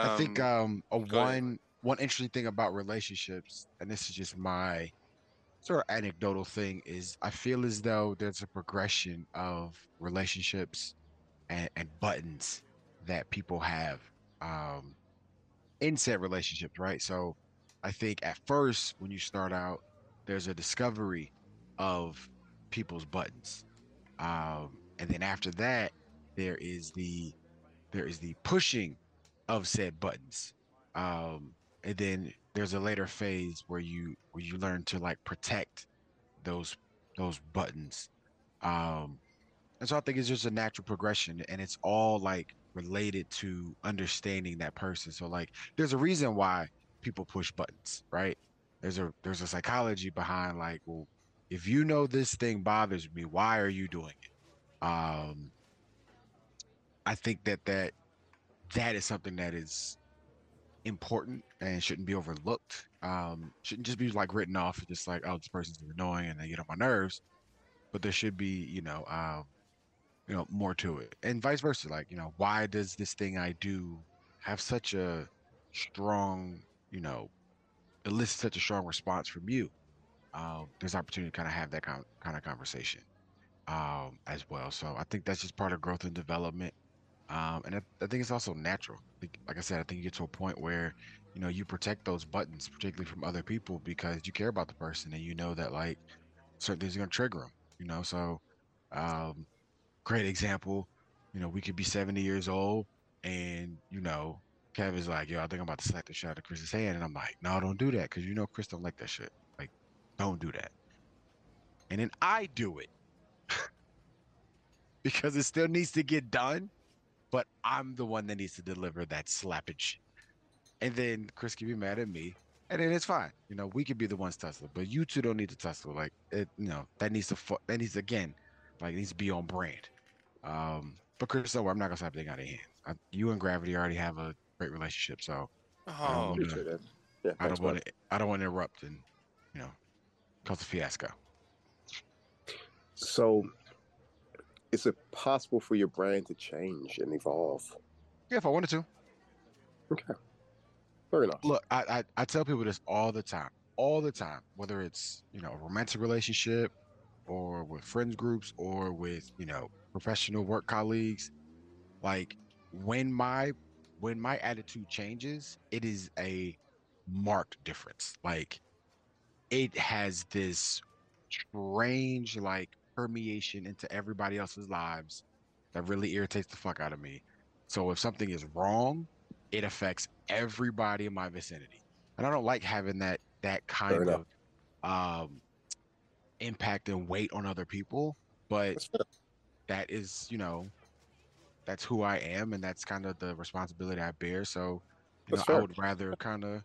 I think um, a go ahead. one one interesting thing about relationships, and this is just my sort of anecdotal thing, is I feel as though there's a progression of relationships and, and buttons that people have um, in said relationships, right? So I think at first when you start out, there's a discovery of people's buttons, um, and then after that, there is the there is the pushing of said buttons. Um and then there's a later phase where you where you learn to like protect those those buttons. Um and so i think it's just a natural progression and it's all like related to understanding that person. So like there's a reason why people push buttons right? There's a there's a psychology behind like well if you know this thing bothers me why are you doing it um i think that that that is something that is important and shouldn't be overlooked. Um, shouldn't just be like written off, just like, oh, this person's annoying and they get on my nerves. But there should be, you know, um, you know, more to it, and vice versa. Like, you know, why does this thing I do have such a strong, you know, elicit such a strong response from you? Um, there's opportunity to kind of have that kind kind of conversation um, as well. So I think that's just part of growth and development. Um, and I, I think it's also natural. Like, I said, I think you get to a point where, you know, you protect those buttons, particularly from other people, because you care about the person and you know that like certain things are gonna trigger them. You know, so um, great example. You know, we could be 70 years old, and you know, Kev is like, "Yo, I think I'm about to slap the shit out of Chris's hand," and I'm like, "No, don't do that, because you know Chris don't like that shit. Like, don't do that." And then I do it because it still needs to get done but I'm the one that needs to deliver that slappage. And then Chris can be mad at me, and then it's fine. You know, we could be the ones tussle, but you two don't need to tussle. Like it, you know, that needs to fu- that needs again, like needs to be on brand. Um, but Chris, don't worry, I'm not gonna slap the thing out of your hands. I, you and Gravity already have a great relationship, so Oh, Um, Appreciate that. Yeah, I don't want to I don't want to interrupt and you know cause a fiasco. So, is it possible for your brand to change and evolve? Yeah, if I wanted to. Okay, fair enough. look I, I i tell people this all the time all the time whether it's you know a romantic relationship or with friends groups or with you know professional work colleagues like when my when my attitude changes it is a marked difference like it has this strange like permeation into everybody else's lives that really irritates the fuck out of me So if something is wrong, it affects everybody in my vicinity. And I don't like having that that kind of um impact and weight on other people, but that is, you know, that's who I am and that's kind of the responsibility I bear. So, you That's know, I would rather kind of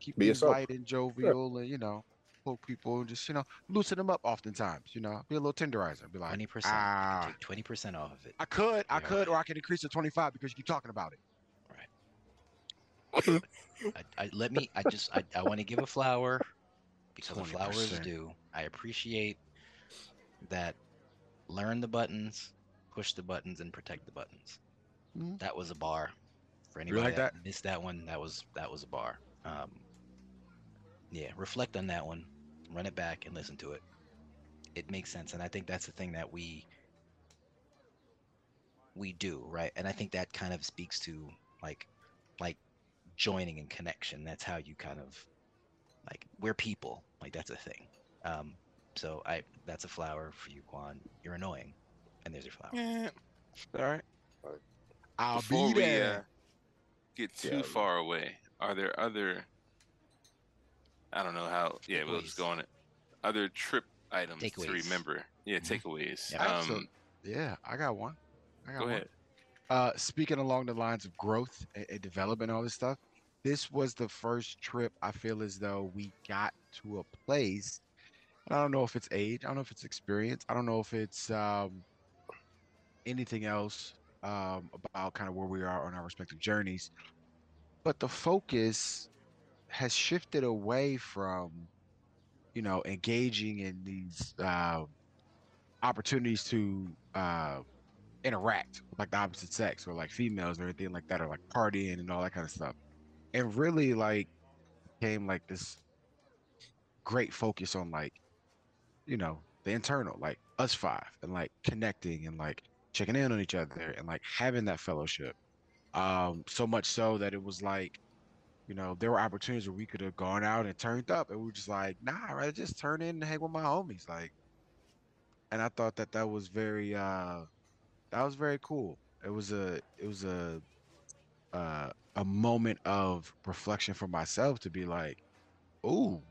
keep Be things yourself. light and jovial and, you know, poke people and just, you know, loosen them up oftentimes, you know, be a little tenderizer. Be like, Twenty percent. ah, twenty percent off of it. I could, I Yeah, could, right. or I could increase to 25 because you keep talking about it. I, I, let me. I just. I, I want to give a flower because a flower is 20%. due. I appreciate that. Learn the buttons, push the buttons, and protect the buttons. Mhm. That was a bar. For anybody like that, missed that one, that was that was a bar. Um, yeah, reflect on that one, run it back, and listen to it. It makes sense, and I think that's the thing that we we do right, and I think that kind of speaks to like like joining and connection. That's how you kind of like we're people. Like that's a thing. Um, so I that's a flower for you, Quan. You're annoying, and there's your flower. Yeah. All right. I'll Before be we there. uh, get too Yeah. far away, are there other? I don't know how. Yeah, we'll just go on it. Other trip items to remember. Yeah, Mhm. takeaways. Yeah. Absolute- Um, yeah, I got one. I got go one. ahead. Uh, speaking along the lines of growth and, and development, all this stuff, this was the first trip I feel as though we got to a place. And I don't know if it's age, I don't know if it's experience, I don't know if it's um, anything else um, about kind of where we are on our respective journeys, but the focus has shifted away from, you know, engaging in these uh, opportunities to uh, interact with like the opposite sex or like females or anything like that or like partying and all that kind of stuff. And really like came like this great focus on like you know the internal like us five and like connecting and like checking in on each other and like having that fellowship um so much so that it was like you know there were opportunities where we could have gone out and turned up and we were just like nah i'd rather just turn in and hang with my homies like and i thought that that was very uh that was very cool. It was a it was a uh, a moment of reflection for myself to be like, "Ooh,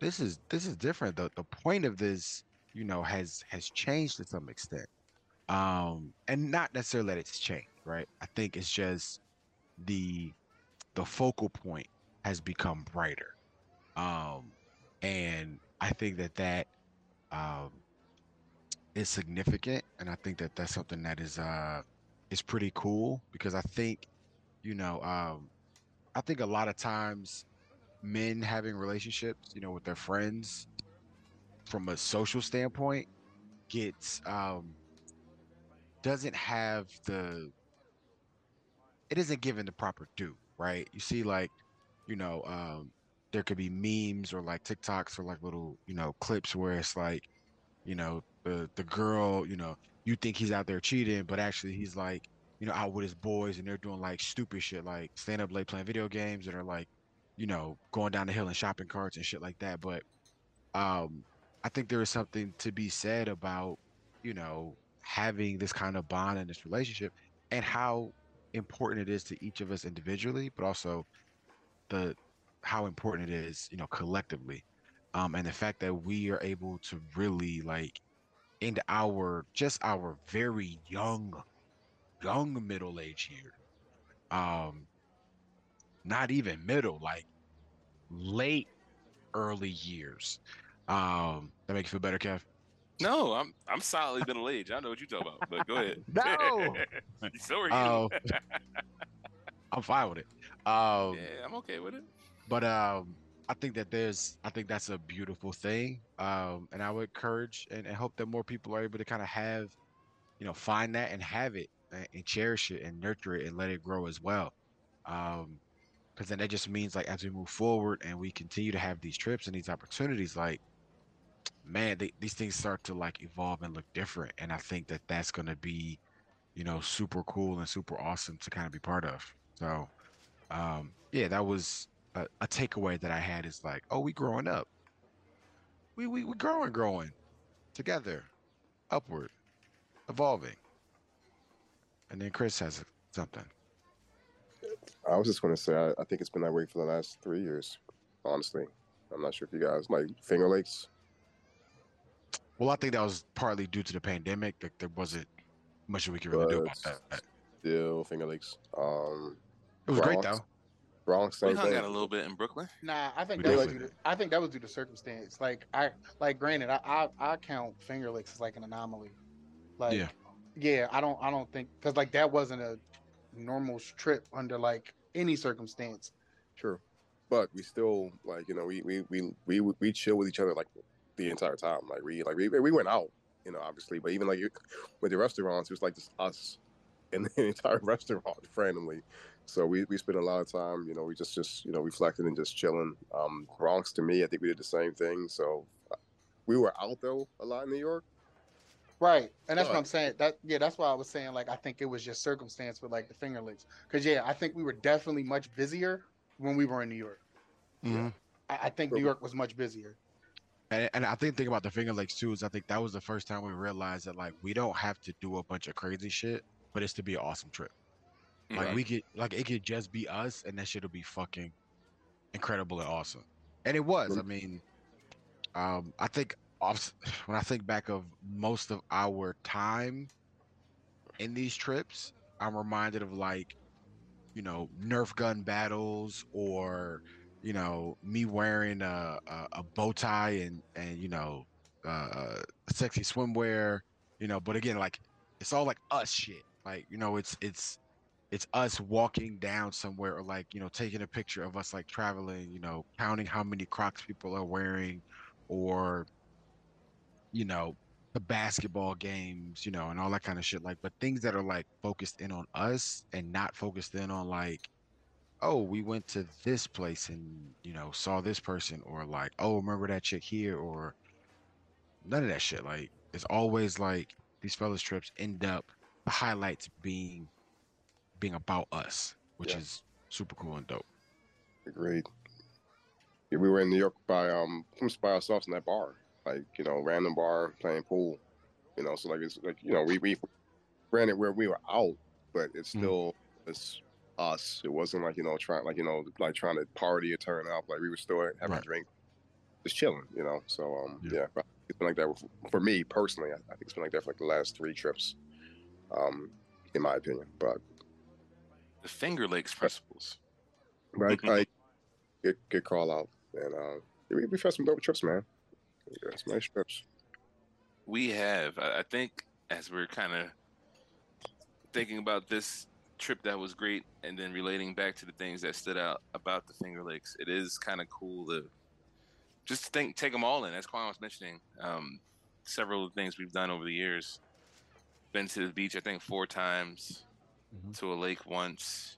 this is this is different." The the point of this, you know, has has changed to some extent, um, and not necessarily that it's changed, right? I think it's just the the focal point has become brighter, um, and I think that that um, is significant and i think that that's something that is uh is pretty cool because i think you know um i think a lot of times men having relationships you know with their friends from a social standpoint gets um doesn't have the it isn't given the proper due right? You see like you know um there could be memes or like tiktoks or like little you know clips where it's like you know the the girl you know you think he's out there cheating but actually he's like you know out with his boys and they're doing like stupid shit like staying up late playing video games and are like you know going down the hill in shopping carts and shit like that. But um i think there is something to be said about you know having this kind of bond in this relationship and how important it is to each of us individually but also the how important it is you know collectively. Um, and the fact that we are able to really like into our just our very young young middle age here um not even middle like late early years. Um that make you feel better kev No, I'm I'm solidly middle age. I know what you're talking about, but go ahead. No! so are you. Oh. i'm fine with it um yeah, I'm okay with it. but um i think that there's i think that's a beautiful thing um and i would encourage and, and hope that more people are able to kind of have you know find that and have it and, and cherish it and nurture it and let it grow as well um because then that just means like as we move forward and we continue to have these trips and these opportunities like man they, these things start to like evolve and look different and i think that that's going to be you know super cool and super awesome to kind of be part of so um yeah that was a, a takeaway that I had is like, oh, we growing up. We we we growing, growing together, upward, evolving. And then Chris has something. I was just going to say, I, I think it's been that way for the last three years. Honestly, I'm not sure if you guys like Finger Lakes. Well, I think that was partly due to the pandemic. Like there wasn't much we could really do about that. Still Finger Lakes. Um, It was great though. Bronx, We same hung thing. out a little bit in Brooklyn. Nah, I think We that was definitely due to, I think that was due to circumstance. Like I like granted, I I, I count Finger Lakes as like an anomaly. Like Yeah. yeah, I don't I don't think because like that wasn't a normal trip under like any circumstance. True, but we still like you know we we we we we chill with each other like the entire time. Like we like we we went out, you know, obviously, but even like with the restaurants, it was like just us and the entire restaurant randomly. So we we spent a lot of time, you know, we just just you know reflecting and just chilling. Um, Bronx to me, I think we did the same thing. So uh, we were out though a lot in New York. Right, and that's what I'm saying. That yeah, that's why I was saying like I think it was just circumstance with like the Finger Lakes. Because yeah, I think we were definitely much busier when we were in New York. Mhm. I, I think New York was much busier. And, and I think thing about the Finger Lakes too is I think that was the first time we realized that like we don't have to do a bunch of crazy shit, but it's to be an awesome trip. Like we could like it could just be us, and that shit'll be fucking incredible and awesome. And it was. I mean, um, I think when I think back of most of our time in these trips, I'm reminded of like, you know, Nerf gun battles or you know me wearing a a, a bow tie and and you know uh sexy swimwear you know but again like it's all like us shit. Like you know it's it's it's us walking down somewhere or like you know taking a picture of us like traveling you know counting how many crocs people are wearing or you know the basketball games you know and all that kind of shit like but things that are like focused in on us and not focused in on like oh we went to this place and you know saw this person or like oh remember that chick here or none of that shit like it's always like these fellas trips end up the highlights being being about us which Yeah. is super cool and dope Agreed. Yeah, we were in New York by um just by ourselves in that bar, like you know, random bar playing pool. You know, so like it's like you know we we granted where we were out, but it's Mhm. still it's us. It wasn't like you know trying like you know like trying to party or turn up. Like we were still having Right. a drink, just chilling. You know, so um Yeah. yeah, but it's been like that for, for me personally. I, I think it's been like that for like the last three trips, um, in my opinion. But The Finger Lakes principles. Right, like good good call out, and uh, we we've had some dope trips, man. Yeah, some nice trips. we have i I think as we're kind of thinking about this trip that was great and then relating back to the things that stood out about the finger lakes it is kind of cool to just think take them all in as Quan was mentioning. Um, several of the things we've done over the years. Been to the beach i think four times Mhm. to a lake once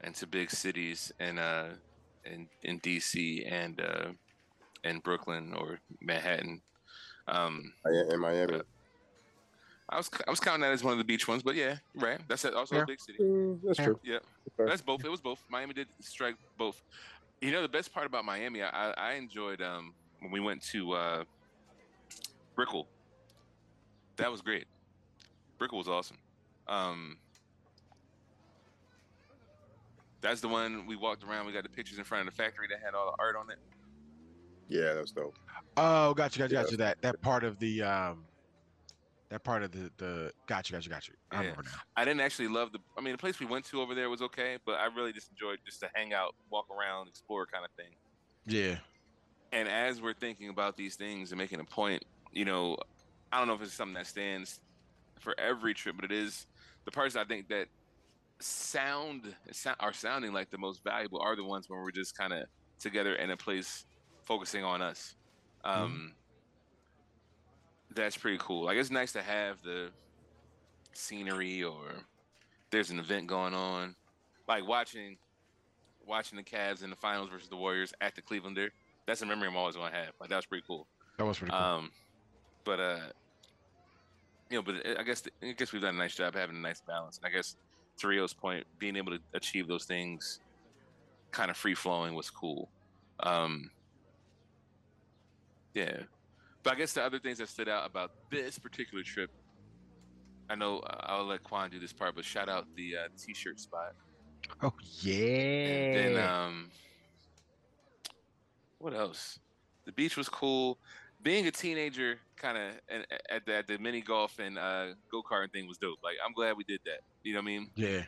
and to big cities in uh in in dc and uh in brooklyn or manhattan. Um I- In Miami, I was I was counting that as one of the beach ones, but yeah, right. That's it. Also Yeah. a big city. Mm, that's Yeah. true. Yeah, Okay. that's both. It was both. Miami did strike both. You know, the best part about Miami, I, I enjoyed um, when we went to uh, Brickell. That was great. Brickell was awesome. Um, that's the one we walked around. We got the pictures in front of the factory that had all the art on it. Yeah, that's dope. oh gotcha gotcha Yeah. gotcha that that part of the um that part of the the gotcha gotcha gotcha i Yeah. remember now I didn't actually love the. I mean, the place we went to over there was okay, but I really just enjoyed just to hang out, walk around, explore kind of thing. yeah And as we're thinking about these things and making a point, you know, I don't know if it's something that stands for every trip, but it is the parts I think that sound are sounding like the most valuable are the ones when we're just kind of together in a place focusing on us. Um, That's pretty cool. Like it's nice to have the scenery or there's an event going on, like watching watching the Cavs in the finals versus the Warriors at the Clevelander. That's a memory I'm always gonna have. Like that was pretty cool. that was pretty cool Um, but uh, you know, but I guess I guess we've done a nice job having a nice balance. And I guess to Rio's point, being able to achieve those things, kind of free flowing, was cool. Um, yeah, but I guess the other things that stood out about this particular trip I know uh, I'll let Quan do this part, but shout out the uh, t-shirt spot. Oh yeah. And then um, what else? The beach was cool. Being a teenager, kind of at the, at the mini golf and uh, go karting thing was dope. Like I'm glad we did that. You know what I mean? yeah.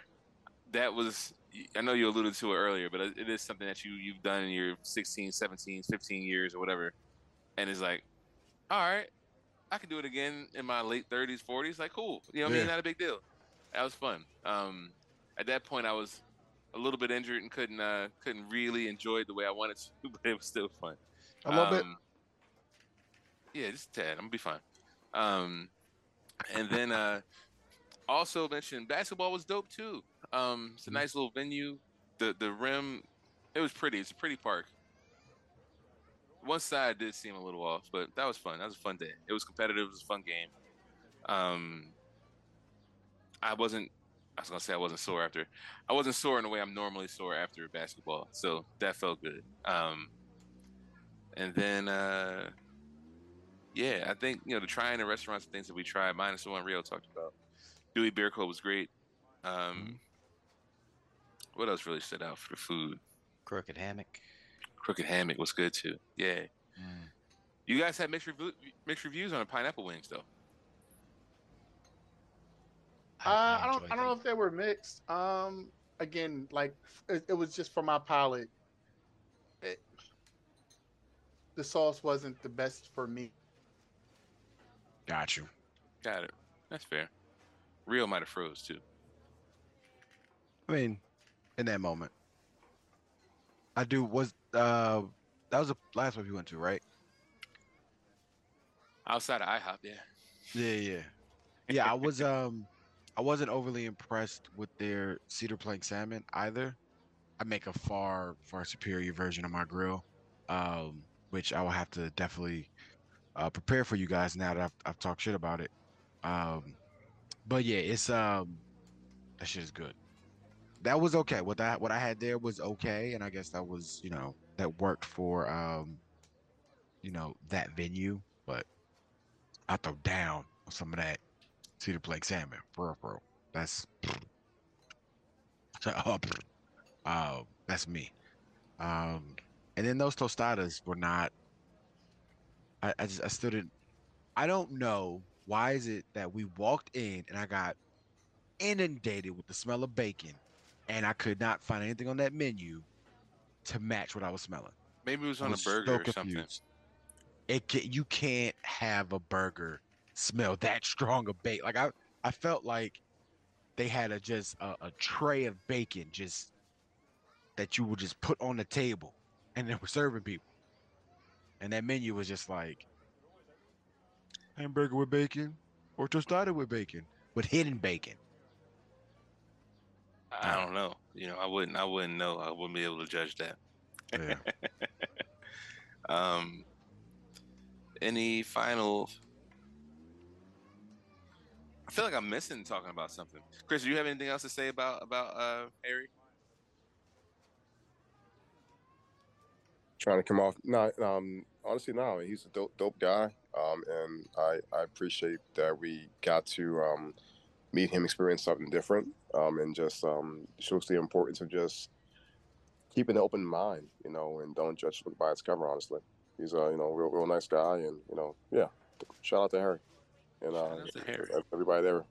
That was. I know you alluded to it earlier, but it is something that you you've done in your 16, 17, 15 years or whatever, and it's like, all right, I can do it again in my late 30s, 40s. Like cool. You know what I mean? Not a big deal. That was fun. Um, at that point, I was a little bit injured and couldn't uh, couldn't really enjoy it the way I wanted to, but it was still fun. A little bit. Um, Yeah, just tad. I'm gonna be fine. Um, and then uh, also mentioned basketball was dope too. Um, it's a nice little venue. The the rim, it was pretty. It's a pretty park. One side did seem a little off, but that was fun. That was a fun day. It was competitive. It was a fun game. Um, I wasn't. I was gonna say I wasn't sore after. I wasn't sore in the way I'm normally sore after basketball, so that felt good. Um, and then, uh, yeah, I think you know the trying the restaurants and things that we tried, minus the one Rio talked about. Dewey Beer Club was great. Um, what else really stood out for the food? Crooked hammock. Crooked Hammock was good too. Yeah, Mm. you guys had mixed review, mixed reviews on the pineapple wings though. Uh, I don't. enjoyed I don't know if they were mixed. Um, again, like it, it was just for my palate. It, the sauce wasn't the best for me. Got you. Got it. That's fair. Rio might have froze too. I mean, in that moment, I do was uh that was the last one we went to, right? Outside of IHOP, yeah. Yeah, yeah, yeah. I was um, I wasn't overly impressed with their cedar plank salmon either. I make a far far superior version of my grill, um, which I will have to definitely uh, prepare for you guys now that I've, I've talked shit about it. Um, but yeah, it's um, that shit is good. That was okay. What that what I had there was okay, and I guess that was you know that worked for um, you know that venue, but I throw down on some of that cedar plank salmon, for real. That's. Um, that's me. Um, and then those tostadas were not. I, I just I still didn't. I don't know why is it that we walked in and I got inundated with the smell of bacon, and I could not find anything on that menu to match what I was smelling. Maybe it was on a was so burger or something. It can, you can't have a burger smell that strong of bacon. Like I, I felt like they had a just a, a tray of bacon just that you would just put on the table, and they were serving people. And that menu was just like hamburger with bacon or tostada with bacon with hidden bacon. I don't know. You know, I wouldn't. I wouldn't know. I wouldn't be able to judge that. Yeah. Um, any final? I feel like I'm missing talking about something. Chris, do you have anything else to say about about uh, Harry? trying to come off. No, um, honestly, no. He's a dope, dope guy, um, and I, I appreciate that we got to um, meet him, experience something different, um, and just um, shows the importance of just keeping an open mind, you know, and don't judge a book by its cover. Honestly, he's a you know real, real nice guy, and you know, yeah. Shout out to Harry and uh, Shout out to Harry. everybody there.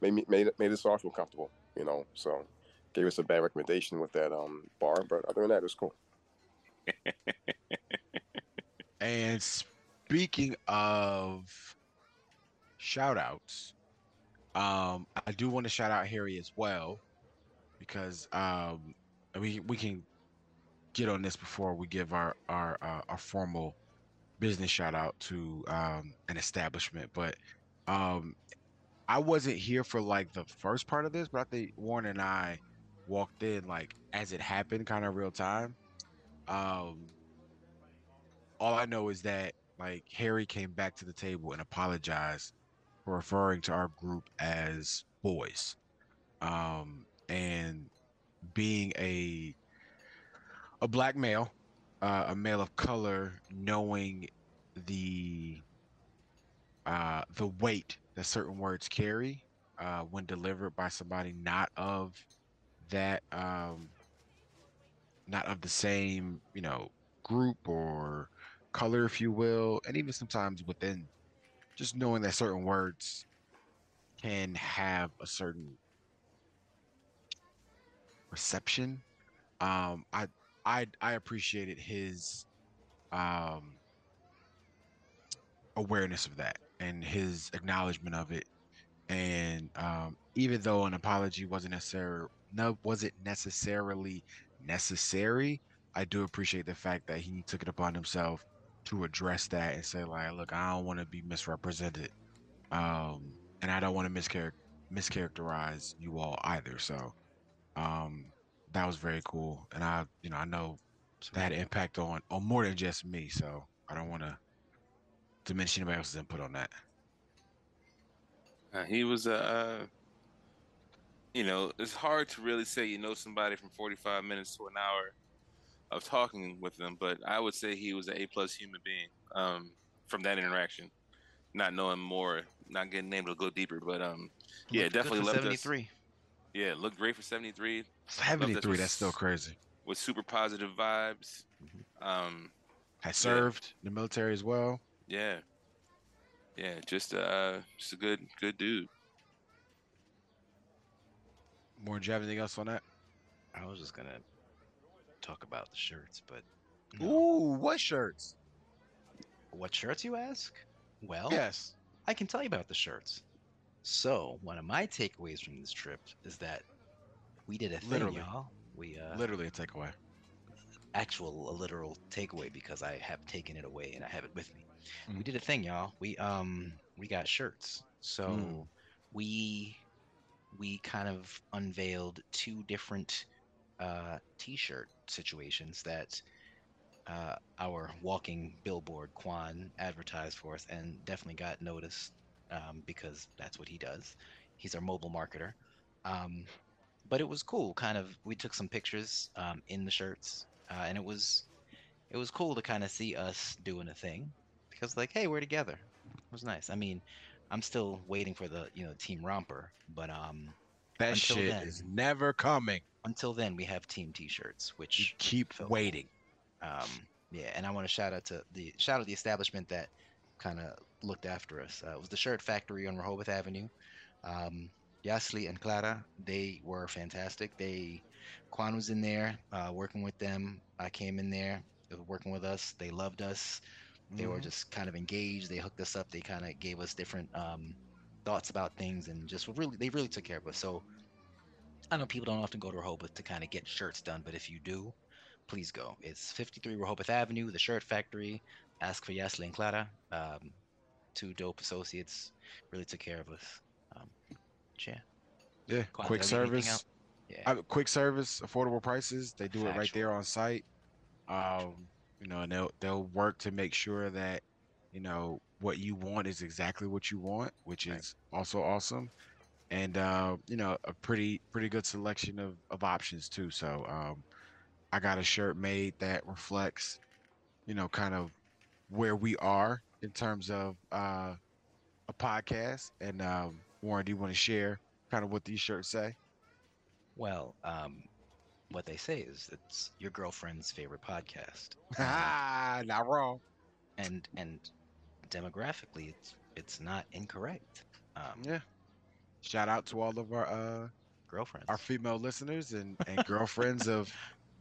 Made me made made us all feel comfortable, you know. So gave us a bad recommendation with that um bar, but other than that, it was cool. And speaking of shout outs, um, I do want to shout out Harry as well because um, we we can get on this before we give our our uh, our formal business shout out to um, an establishment. But um, I wasn't here for like the first part of this, but I think Warren and I walked in like as it happened, kind of real time. Um, all I know is that like Harry came back to the table and apologized referring to our group as boys. Um, and being a a black male, uh, a male of color, knowing the uh, the weight that certain words carry uh, when delivered by somebody not of that um, not of the same you know group or color if you will and even sometimes within just knowing that certain words can have a certain reception. Um i i i appreciated his um awareness of that and his acknowledgement of it. And um even though an apology wasn't necessary no wasn't necessarily necessary i do appreciate the fact that he took it upon himself to address that and say like look i don't want to be misrepresented um and i don't want to mischar- mischaracterize you all either. So um that was very cool and i you know i know that had an impact on on more than just me so i don't want to diminish anybody else's input on that. Uh, he was a, uh, you know, it's hard to really say you know somebody from 45 minutes to an hour of talking with them, but I would say he was an A plus human being um, from that interaction. Not knowing more, not getting able to go deeper, but um, yeah, Looked definitely for left us- 73. yeah, looked great for 73 73 that's still crazy with super positive vibes. Mhm. Um, had served in the military as well yeah, yeah, just uh, just a good good dude. more do you have anything else on that I was just gonna talk about the shirts, but no. ooh what shirts what shirts you ask? Well, yes I can tell you about the shirts. So one of my takeaways from this trip is that we did a thing, Literally. y'all. We uh, literally a takeaway actual a literal takeaway because I have taken it away and I have it with me. We Mm. did a thing, y'all. We um we got shirts. So Mm. we we kind of unveiled two different uh t-shirt situations that uh, our walking billboard Quan advertised for us and definitely got noticed um, because that's what he does. He's our mobile marketer. Um, but it was cool. Kind of, we took some pictures um, in the shirts, uh, and it was it was cool to kind of see us doing a thing because, like, hey, we're together. It was nice. I mean, I'm still waiting for the you know team romper, but um, that shit then. is never coming until then, we have team T-shirts, which you which keep felt waiting um, yeah, and I want to shout out to the shout out the establishment that kind of looked after us. Uh, it was the Shirt Factory on Rehoboth Avenue. Um, Yasli and Clara, they were fantastic. They, Quan was in there uh, working with them. I came in there were working with us. They loved us. They were Mhm. just kind of engaged. They hooked us up. They kind of gave us different um, thoughts about things and just really they really took care of us. So I know people don't often go to Rehoboth to kind of get shirts done, but if you do, please go. It's 53 Rehoboth Avenue, the Shirt Factory. Ask for Yasli and Clara. Um, two dope associates really took care of us. Um, yeah, yeah quick did I leave anything service yeah. I, quick service affordable prices they do it right there on site um you know and they'll they'll work to make sure that you know what you want is exactly what you want which Right. is also awesome and uh you know a pretty pretty good selection of of options too. So um i got a shirt made that reflects you know kind of where we are in terms of uh a podcast. And um warren do you want to share kind of what these shirts say? Well, um, what they say is it's your girlfriend's favorite podcast, ah not wrong. and, and demographically, it's it's not incorrect. Um, Yeah. Shout out to all of our uh girlfriends. our female listeners and, and girlfriends of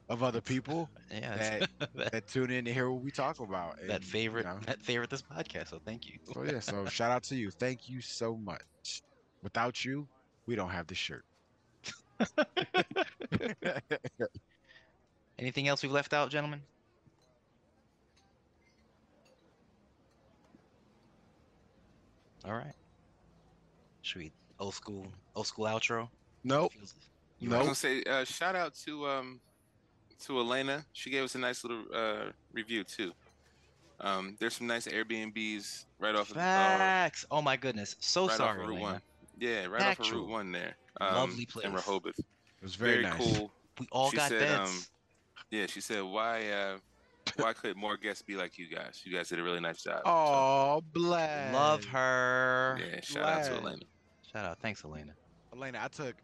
of other people yeah, it's- that, that tune in to hear what we talk about. that and, you favorite know, that favorite this podcast. So thank you. So yeah, so shout out to you. Thank you so much. Without you, we don't have the shirt. Anything else we've left out, gentlemen? All right. Should we old school old school outro? nope. Feels- I was Nope. gonna say uh, shout out to um to Elena. She gave us a nice little uh review too. Um, there's some nice Airbnbs right off of uh, Facts. Oh my goodness. So right sorry, off of Route Elena. One. Yeah, right off of Factual. Route One there. Um, Lovely place. in Rehoboth. It was very, Very, nice. cool. We all She got said, beds. um, Yeah, she said why uh why could more guests be like you guys? You guys did a really nice job. so, Oh, bless. Love her. yeah, shout out to. Elena. Shout out. Thanks, Elena. Elena, I took,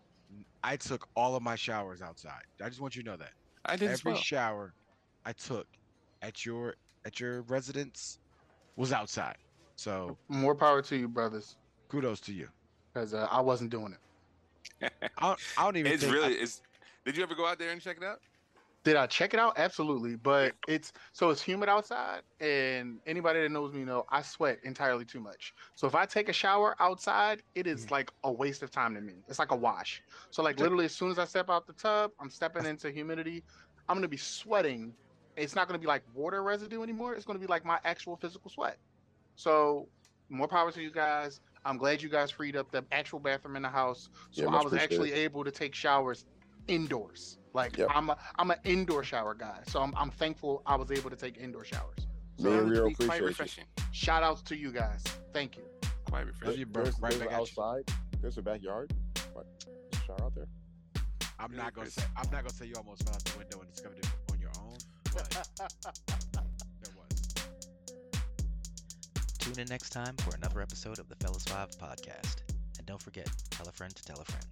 I took all of my showers outside. I just want you to know that I did as every well. shower I took at your at your residence was outside. So More power to you, brothers, kudos to you. because uh, I wasn't doing it. I don't, I don't even. It's think I- really. It's. Did you ever go out there and check it out? Did I check it out? Absolutely, but it's so it's humid outside, and anybody that knows me know I sweat entirely too much. So if I take a shower outside, it is Mhm. like a waste of time to me. It's like a wash. So like literally, as soon as I step out the tub, I'm stepping into humidity. I'm gonna be sweating. It's not gonna be like water residue anymore. It's gonna be like my actual physical sweat. So more power to you guys. I'm glad you guys freed up the actual bathroom in the house, so Yeah, I was actually able to take showers indoors. Like Yep. I'm a I'm an indoor shower guy, so I'm I'm thankful I was able to take indoor showers. So Me and Rio would quite appreciate you. shout outs to you guys. Thank you. Quite refreshing. you, bro. There's, Right there's back at you. There's a backyard. What? A shower out there. I'm Really, not gonna Chris? say. I'm not gonna say you almost fell out the window and discovered it on your own, but there was. Tune in next time for another episode of the Fellas Five podcast. And don't forget, tell a friend to tell a friend.